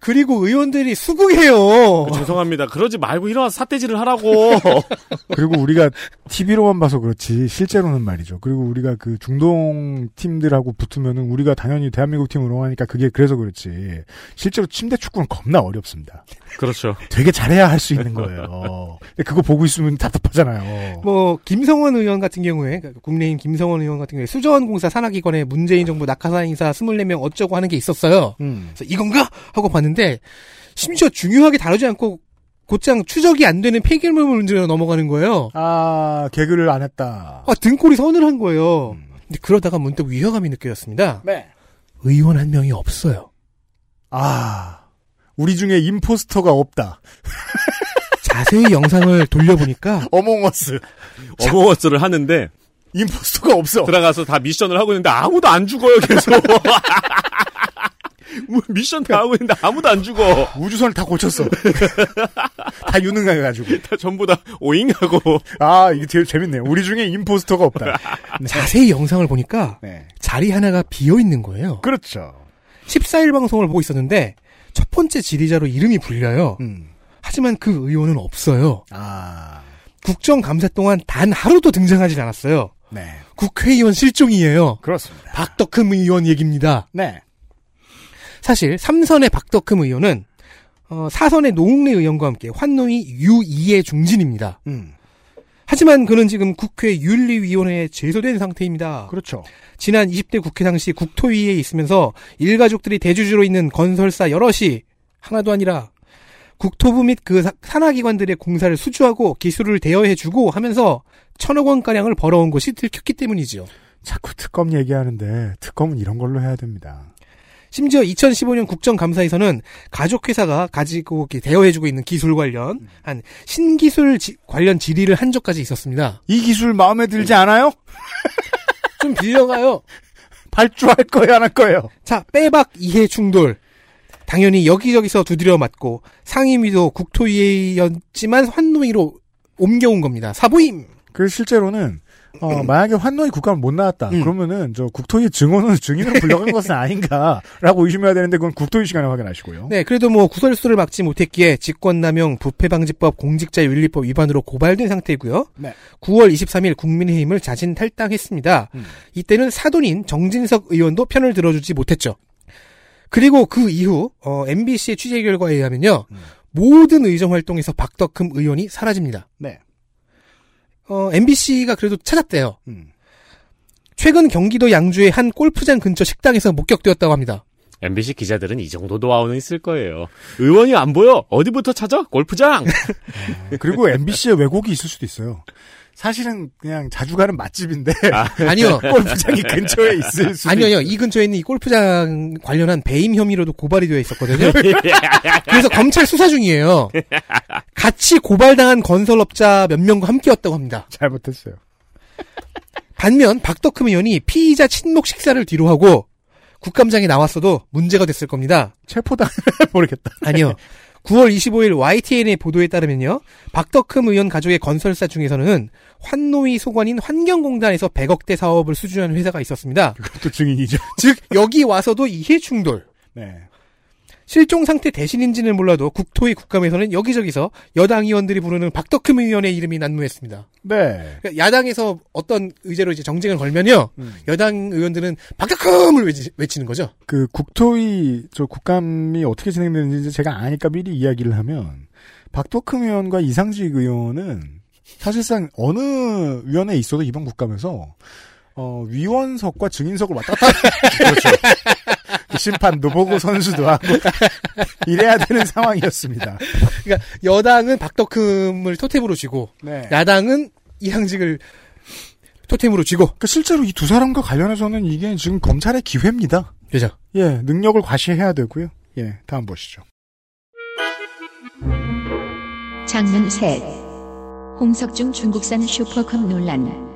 그리고 의원들이 수긍해요. 어, 죄송합니다. 그러지 말고 일어나서 사태질을 하라고. 그리고 우리가 TV로만 봐서 그렇지 실제로는 말이죠. 그리고 우리가 그 중동 팀들하고 붙으면은 우리가 당연히 대한민국 팀을 응원하니까 그게 그래서 그렇지. 실제로 침대 축구는 겁나 어렵습니다. 그렇죠. 되게 잘해야 할 수 있는 거예요. 근데 그거 보고 있으면 답답하잖아요. 뭐 김성원 의원 같은 경우에 그러니까 국민의힘 김성원 의원 같은 경우에 수저원공사 산하기관에 문재인 정부 낙하산 인사 24명 어쩌고 하는 게 있었어요. 음. 그래서 이건가 하고 봤는데 심지어 중요하게 다루지 않고 곧장 추적이 안 되는 폐기물 문제로 넘어가는 거예요. 아 개그를 안 했다. 아, 등골이 서늘한 거예요. 음. 근데 그러다가 문득 위화감이 느껴졌습니다. 네. 의원 한 명이 없어요. 아 우리 중에 임포스터가 없다. 자세히 영상을 돌려보니까 어몽어스 어머워스를 하는데, 임포스터가 없어. 들어가서 다 미션을 하고 있는데 아무도 안 죽어요, 계속. 뭐 미션 다 하고 있는데 아무도 안 죽어. 우주선을 다 고쳤어. 다 유능해가지고. 다 전부 다 오잉하고. 아 이게 제일 재밌네요. 우리 중에 임포스터가 없다. 자세히 영상을 보니까 네. 자리 하나가 비어 있는 거예요. 그렇죠. 14일 방송을 보고 있었는데 첫 번째 지리자로 이름이 불려요. 음. 하지만 그 의원은 없어요. 아 국정감사 동안 단 하루도 등장하지 않았어요. 네. 국회의원 실종이에요. 그렇습니다. 박덕흠 의원 얘기입니다. 네. 사실 3선의 박덕흠 의원은 어, 4선의 노웅래 의원과 함께 환노위 U2의 중진입니다. 음. 하지만 그는 지금 국회 윤리위원회에 제소된 상태입니다. 그렇죠. 지난 20대 국회 당시 국토위에 있으면서 일가족들이 대주주로 있는 건설사 여럿이 하나도 아니라 국토부 및 그 산하기관들의 공사를 수주하고 기술을 대여해주고 하면서 천억 원가량을 벌어온 것이 들켰기 때문이지요. 자꾸 특검 얘기하는데 특검은 이런 걸로 해야 됩니다. 심지어 2015년 국정감사에서는 가족회사가 가지고 대여해주고 있는 기술 관련 한 신기술 지- 관련 질의를 한 적까지 있었습니다. 이 기술 마음에 들지 않아요? 좀 빌려가요. 발주할 거예요, 안 할 거예요? 자, 빼박 이해 충돌. 당연히 여기저기서 두드려 맞고 상임위도 국토위였지만 환노위로 옮겨온 겁니다. 사보임. 그 실제로는 어, 만약에 환노위 국감을 못 나왔다. 음. 그러면은 저 국토위 증언은 증인으로 불려간 것은 아닌가라고 의심해야 되는데 그건 국토위 시간에 확인하시고요. 네, 그래도 뭐 구설수를 막지 못했기에 직권남용, 부패방지법, 공직자윤리법 위반으로 고발된 상태고요. 네. 9월 23일 국민의힘을 자진 탈당했습니다. 음. 이때는 사돈인 정진석 의원도 편을 들어주지 못했죠. 그리고 그 이후 어, MBC의 취재 결과에 의하면요. 음. 모든 의정 활동에서 박덕흠 의원이 사라집니다. 네. 어, MBC가 그래도 찾았대요. 음. 최근 경기도 양주의 한 골프장 근처 식당에서 목격되었다고 합니다. MBC 기자들은 이 정도 노하우는 있을 거예요. 의원이 안 보여? 어디부터 찾아? 골프장! 그리고 MBC에 왜곡이 있을 수도 있어요. 사실은 그냥 자주 가는 맛집인데 아 니요. 골프장이 근처에 있을 수도 아니요, 아니요. 이 근처에 있는 이 골프장 관련한 배임 혐의로도 고발이 되어 있었거든요. 그래서 검찰 수사 중이에요. 같이 고발당한 건설업자 몇 명과 함께였다고 합니다. 잘못했어요. 반면 박덕흠 의원이 피의자 친목 식사를 뒤로 하고 국감장에 나왔어도 문제가 됐을 겁니다. 체포당 모르겠다. 아니요. 9월 25일 YTN의 보도에 따르면요. 박덕흠 의원 가족의 건설사 중에서는 환노위 소관인 환경공단에서 100억대 사업을 수주하는 회사가 있었습니다. 그것도 증인이죠. 즉 여기 와서도 이해 충돌. 네. 실종 상태 대신인지는 몰라도 국토위 국감에서는 여기저기서 여당 의원들이 부르는 박덕흠 의원의 이름이 난무했습니다. 네. 그러니까 야당에서 어떤 의제로 이제 정쟁을 걸면요. 음. 여당 의원들은 박덕흠을 외치, 외치는 거죠. 그 국토위 저 국감이 어떻게 진행되는지 제가 아니까 미리 이야기를 하면 박덕흠 의원과 이상직 의원은 사실상 어느 위원회에 있어도 이번 국감에서 어, 위원석과 증인석을 왔다 갔다 그렇죠. 심판도 보고 선수도 하고 이래야 되는 상황이었습니다. 그러니까 여당은 박덕흠을 토템으로 쥐고 네. 야당은 이항직을 토템으로 쥐고 그러니까 실제로 이 두 사람과 관련해서는 이게 지금 검찰의 기회입니다. 그죠? 예, 능력을 과시해야 되고요. 예, 다음 보시죠. 장면 셋. 홍석중 중국산 슈퍼컵 논란.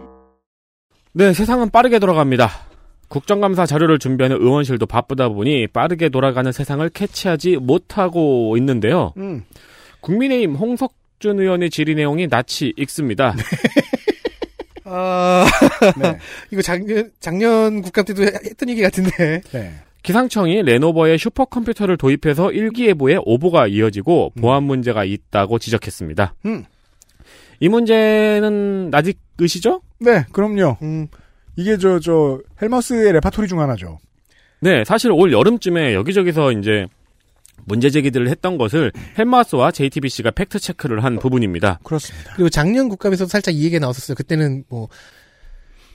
네, 세상은 빠르게 돌아갑니다. 국정감사 자료를 준비하는 의원실도 바쁘다 보니 빠르게 돌아가는 세상을 캐치하지 못하고 있는데요. 음. 국민의힘 홍석준 의원의 질의 내용이 낯이 익습니다. 아, 네. 이거 작년, 작년 국감 때도 했던 얘기 같은데. 네. 기상청이 레노버에 슈퍼컴퓨터를 도입해서 일기예보에 오보가 이어지고 보안 문제가 있다고 지적했습니다. 음. 이 문제는 아직 아시죠? 네, 그럼요. 음, 이게 저, 저, 헬마스의 레파토리 중 하나죠. 네, 사실 올 여름쯤에 여기저기서 이제 문제 제기들을 했던 것을 헬마스와 JTBC가 fact check를 한 부분입니다. 그렇습니다. 그리고 작년 국감에서도 살짝 이 얘기가 나왔었어요. 그때는 뭐,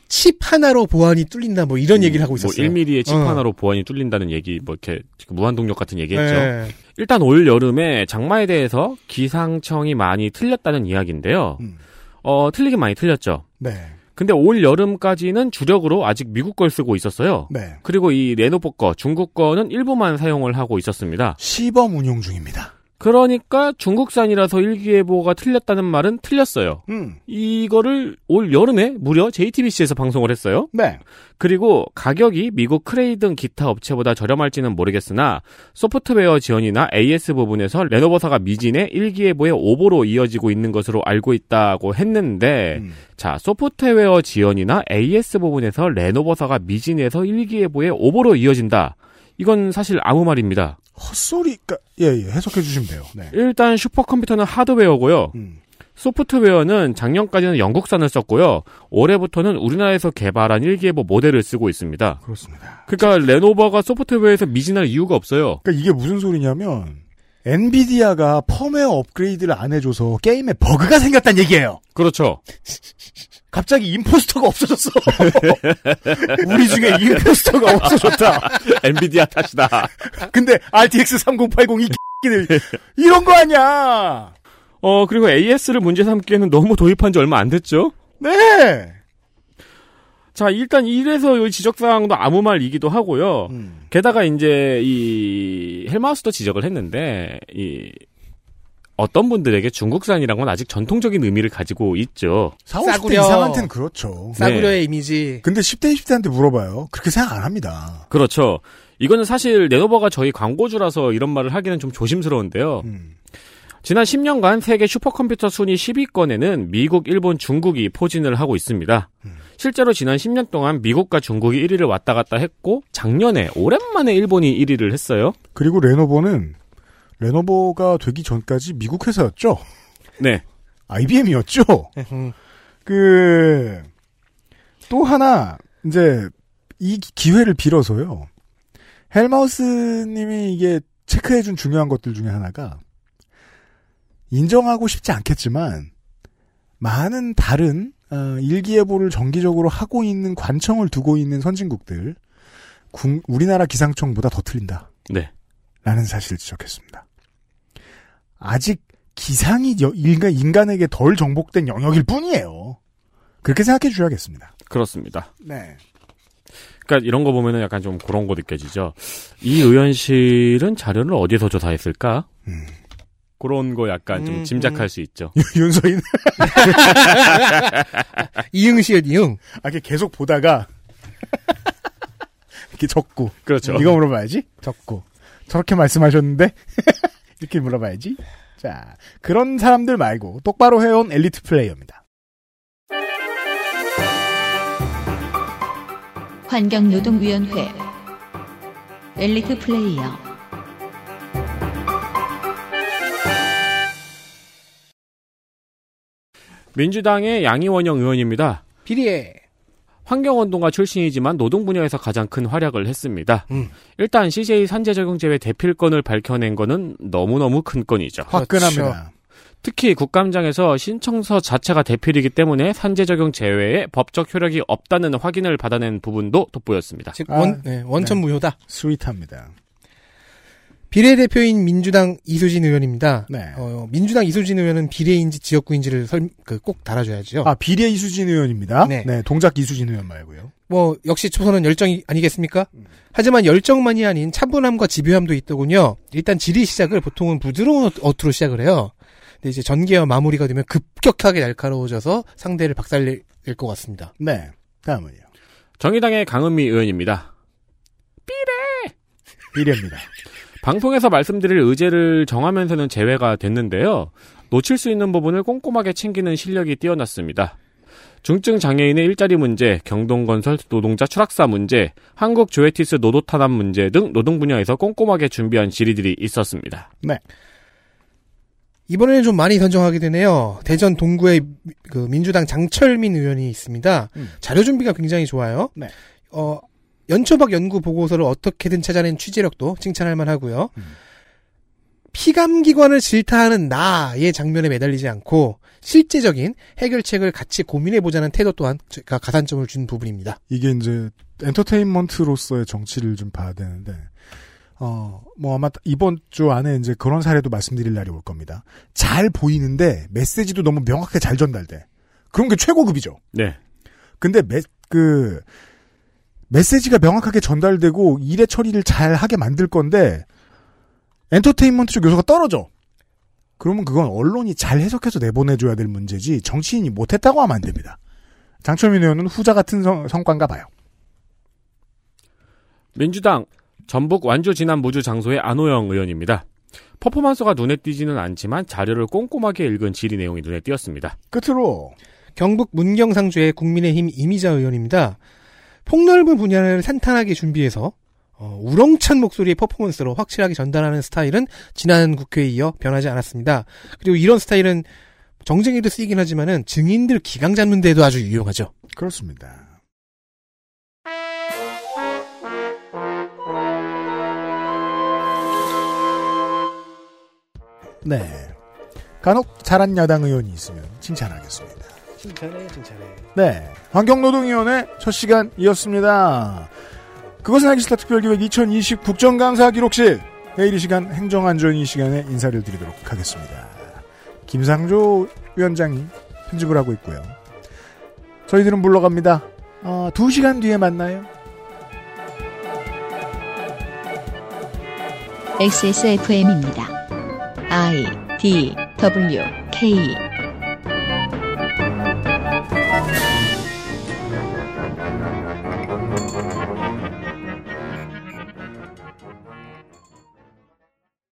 칩 하나로 보안이 뚫린다 뭐 이런 얘기를 하고 뭐 있었어요. 1mm의 칩 어. 하나로 보안이 뚫린다는 얘기, 뭐 이렇게 무한동력 같은 얘기했죠. 네. 일단 올 여름에 장마에 대해서 기상청이 많이 틀렸다는 이야기인데요. 음. 어, 틀리긴 많이 틀렸죠. 네. 근데 올 여름까지는 주력으로 아직 미국 걸 쓰고 있었어요. 네. 그리고 이 레노버 거, 중국 거는 일부만 사용을 하고 있었습니다. 시범 운용 중입니다. 그러니까 중국산이라서 일기예보가 틀렸다는 말은 틀렸어요. 음. 이거를 올 여름에 무려 JTBC에서 방송을 했어요. 네. 그리고 가격이 미국 크레이 등 기타 업체보다 저렴할지는 모르겠으나 소프트웨어 지원이나 AS 부분에서 레노버사가 미진의 일기예보의 오보로 이어지고 있는 것으로 알고 있다고 했는데 음. 자 소프트웨어 지원이나 AS 부분에서 레노버사가 미진에서 일기예보의 오보로 이어진다. 이건 사실 아무 말입니다. 헛소리, 까 예, 예, 해석해 주시면 돼요. 네. 일단 슈퍼컴퓨터는 하드웨어고요. 음. 소프트웨어는 작년까지는 영국산을 썼고요. 올해부터는 우리나라에서 개발한 일기예보 모델을 쓰고 있습니다. 그렇습니다. 그러니까 레노버가 소프트웨어에서 미진할 이유가 없어요. 그러니까 이게 무슨 소리냐면, 엔비디아가 firmware 업그레이드를 안 해줘서 게임에 버그가 생겼다는 얘기예요. 그렇죠. 갑자기 impostor가 없어졌어. 우리 중에 impostor가 없어졌다. 엔비디아 탓이다. 근데 RTX 3080이들 이런 거 아니야. 어, 그리고 AS를 문제 삼기에는 너무 도입한 지 얼마 안 됐죠? 네. 자, 일단 이래서 이 지적 사항도 아무 말이기도 하고요. 음. 게다가 이제 이 헬마우스도 지적을 했는데, 이, 어떤 분들에게 중국산이란 건 아직 전통적인 의미를 가지고 있죠. 4, 50대 싸구려. 이상한테는 그렇죠. 싸구려의 이미지. 근데 10대, 20대한테 물어봐요. 그렇게 생각 안 합니다. 그렇죠. 이거는 사실 레노버가 저희 광고주라서 이런 말을 하기는 좀 조심스러운데요. 음. 지난 10년간 세계 슈퍼컴퓨터 순위 10위권에는 미국, 일본, 중국이 포진을 하고 있습니다. 실제로 지난 10년 동안 미국과 중국이 1위를 왔다 갔다 했고 작년에 오랜만에 일본이 1위를 했어요. 그리고 레노버는 레노버가 되기 전까지 미국 회사였죠. 네. IBM이었죠. 음. 그, 또 하나, 이제, 이 기회를 빌어서요. 헬마우스님이 이게 체크해준 중요한 것들 중에 하나가, 인정하고 싶지 않겠지만, 많은 다른, 어, 일기예보를 정기적으로 하고 있는 관청을 두고 있는 선진국들, 국- 우리나라 기상청보다 더 틀린다. 네. 라는 사실을 지적했습니다. 아직 기상이 여- 인간, 인간에게 덜 정복된 영역일 뿐이에요. 그렇게 생각해 주셔야겠습니다. 그렇습니다. 네. 그러니까 이런 거 보면은 약간 좀 그런 거 느껴지죠. 이 의원실은 자료를 어디서 조사했을까? 그런 거 약간 좀 음, 짐작할 수 있죠. 윤서인. 이응시의 이응. 아, 이렇게 계속 보다가, 이렇게 적고. 그렇죠. 이거 물어봐야지? 적고. 저렇게 말씀하셨는데? 이렇게 물어봐야지? 자, 그런 사람들 말고 똑바로 해온 엘리트 플레이어입니다. 환경노동위원회 엘리트 플레이어 민주당의 양이원영 의원입니다. 비리에. 환경운동가 출신이지만 노동 분야에서 가장 큰 활약을 했습니다. 음. 일단 CJ 산재 적용 제외 대필건을 밝혀낸 거는 너무너무 큰 건이죠. 화끈합니다. 특히 국감장에서 신청서 자체가 대필이기 때문에 산재 적용 제외에 법적 효력이 없다는 확인을 받아낸 부분도 돋보였습니다. 즉 아, 원, 네, 원천 네. 무효다. 스윗합니다. 비례대표인 민주당 이수진 의원입니다. 네. 어, 민주당 이수진 의원은 비례인지 지역구인지를 설, 그, 꼭 달아줘야죠. 아, 비례 이수진 의원입니다. 네. 네. 동작 이수진 의원 말고요. 뭐 역시 초선은 열정이 아니겠습니까? 하지만 열정만이 아닌 차분함과 집요함도 있더군요. 일단 질의 시작을 보통은 부드러운 어투로 시작을 해요. 근데 이제 전개와 마무리가 되면 급격하게 날카로워져서 상대를 박살낼 것 같습니다. 네. 다음은요. 정의당의 강은미 의원입니다. 비례입니다. 방송에서 말씀드릴 의제를 정하면서는 제외가 됐는데요. 놓칠 수 있는 부분을 꼼꼼하게 챙기는 실력이 뛰어났습니다. 중증 장애인의 일자리 문제, 경동건설 노동자 추락사 문제, 한국 조에티스 노도 탄압 문제 등 노동 분야에서 꼼꼼하게 준비한 질의들이 있었습니다. 네. 이번에는 좀 많이 선정하게 되네요. 대전 동구에 미- 그 민주당 장철민 의원이 있습니다. 음. 자료 준비가 굉장히 좋아요. 네. 어, 연초박 연구 보고서를 어떻게든 찾아낸 취재력도 칭찬할 만하고요. 음. 피감기관을 질타하는 나의 장면에 매달리지 않고 실제적인 해결책을 같이 고민해보자는 태도 또한 제가 가산점을 준 부분입니다. 이게 이제 엔터테인먼트로서의 정치를 좀 봐야 되는데 어, 뭐 아마 이번 주 안에 이제 그런 사례도 말씀드릴 날이 올 겁니다. 잘 보이는데 메시지도 너무 명확하게 잘 전달돼. 그런 게 최고급이죠. 네. 근데 메, 그 메시지가 명확하게 전달되고 일의 처리를 잘 하게 만들 건데 엔터테인먼트 쪽 요소가 떨어져. 그러면 그건 언론이 잘 해석해서 내보내줘야 될 문제지 정치인이 못했다고 하면 안 됩니다. 장철민 의원은 후자 같은 성, 성과인가 봐요. 민주당 전북 완주 진안 무주 장소의 안호영 의원입니다. 퍼포먼스가 눈에 띄지는 않지만 자료를 꼼꼼하게 읽은 질의 내용이 눈에 띄었습니다. 끝으로 경북 문경상주의 국민의힘 이미자 의원입니다. 폭넓은 분야를 산탄하게 준비해서 어, 우렁찬 목소리의 퍼포먼스로 확실하게 전달하는 스타일은 지난 국회에 이어 변하지 않았습니다. 그리고 이런 스타일은 정쟁에도 쓰이긴 하지만은 증인들 기강 잡는 데도 아주 유용하죠. 그렇습니다. 네. 간혹 잘한 야당 의원이 있으면 칭찬하겠습니다. 칭찬해, 칭찬해. 네. 환경노동위원회 첫 시간이었습니다. 그것은 알기 싫다 특별기획 2020 국정감사 기록실. 내일 이 시간 행정안전 이 시간에 인사를 드리도록 하겠습니다. 김상조 위원장이 편집을 하고 있고요. 저희들은 물러갑니다. 어, 두 시간 뒤에 만나요. XSFM입니다. I D W K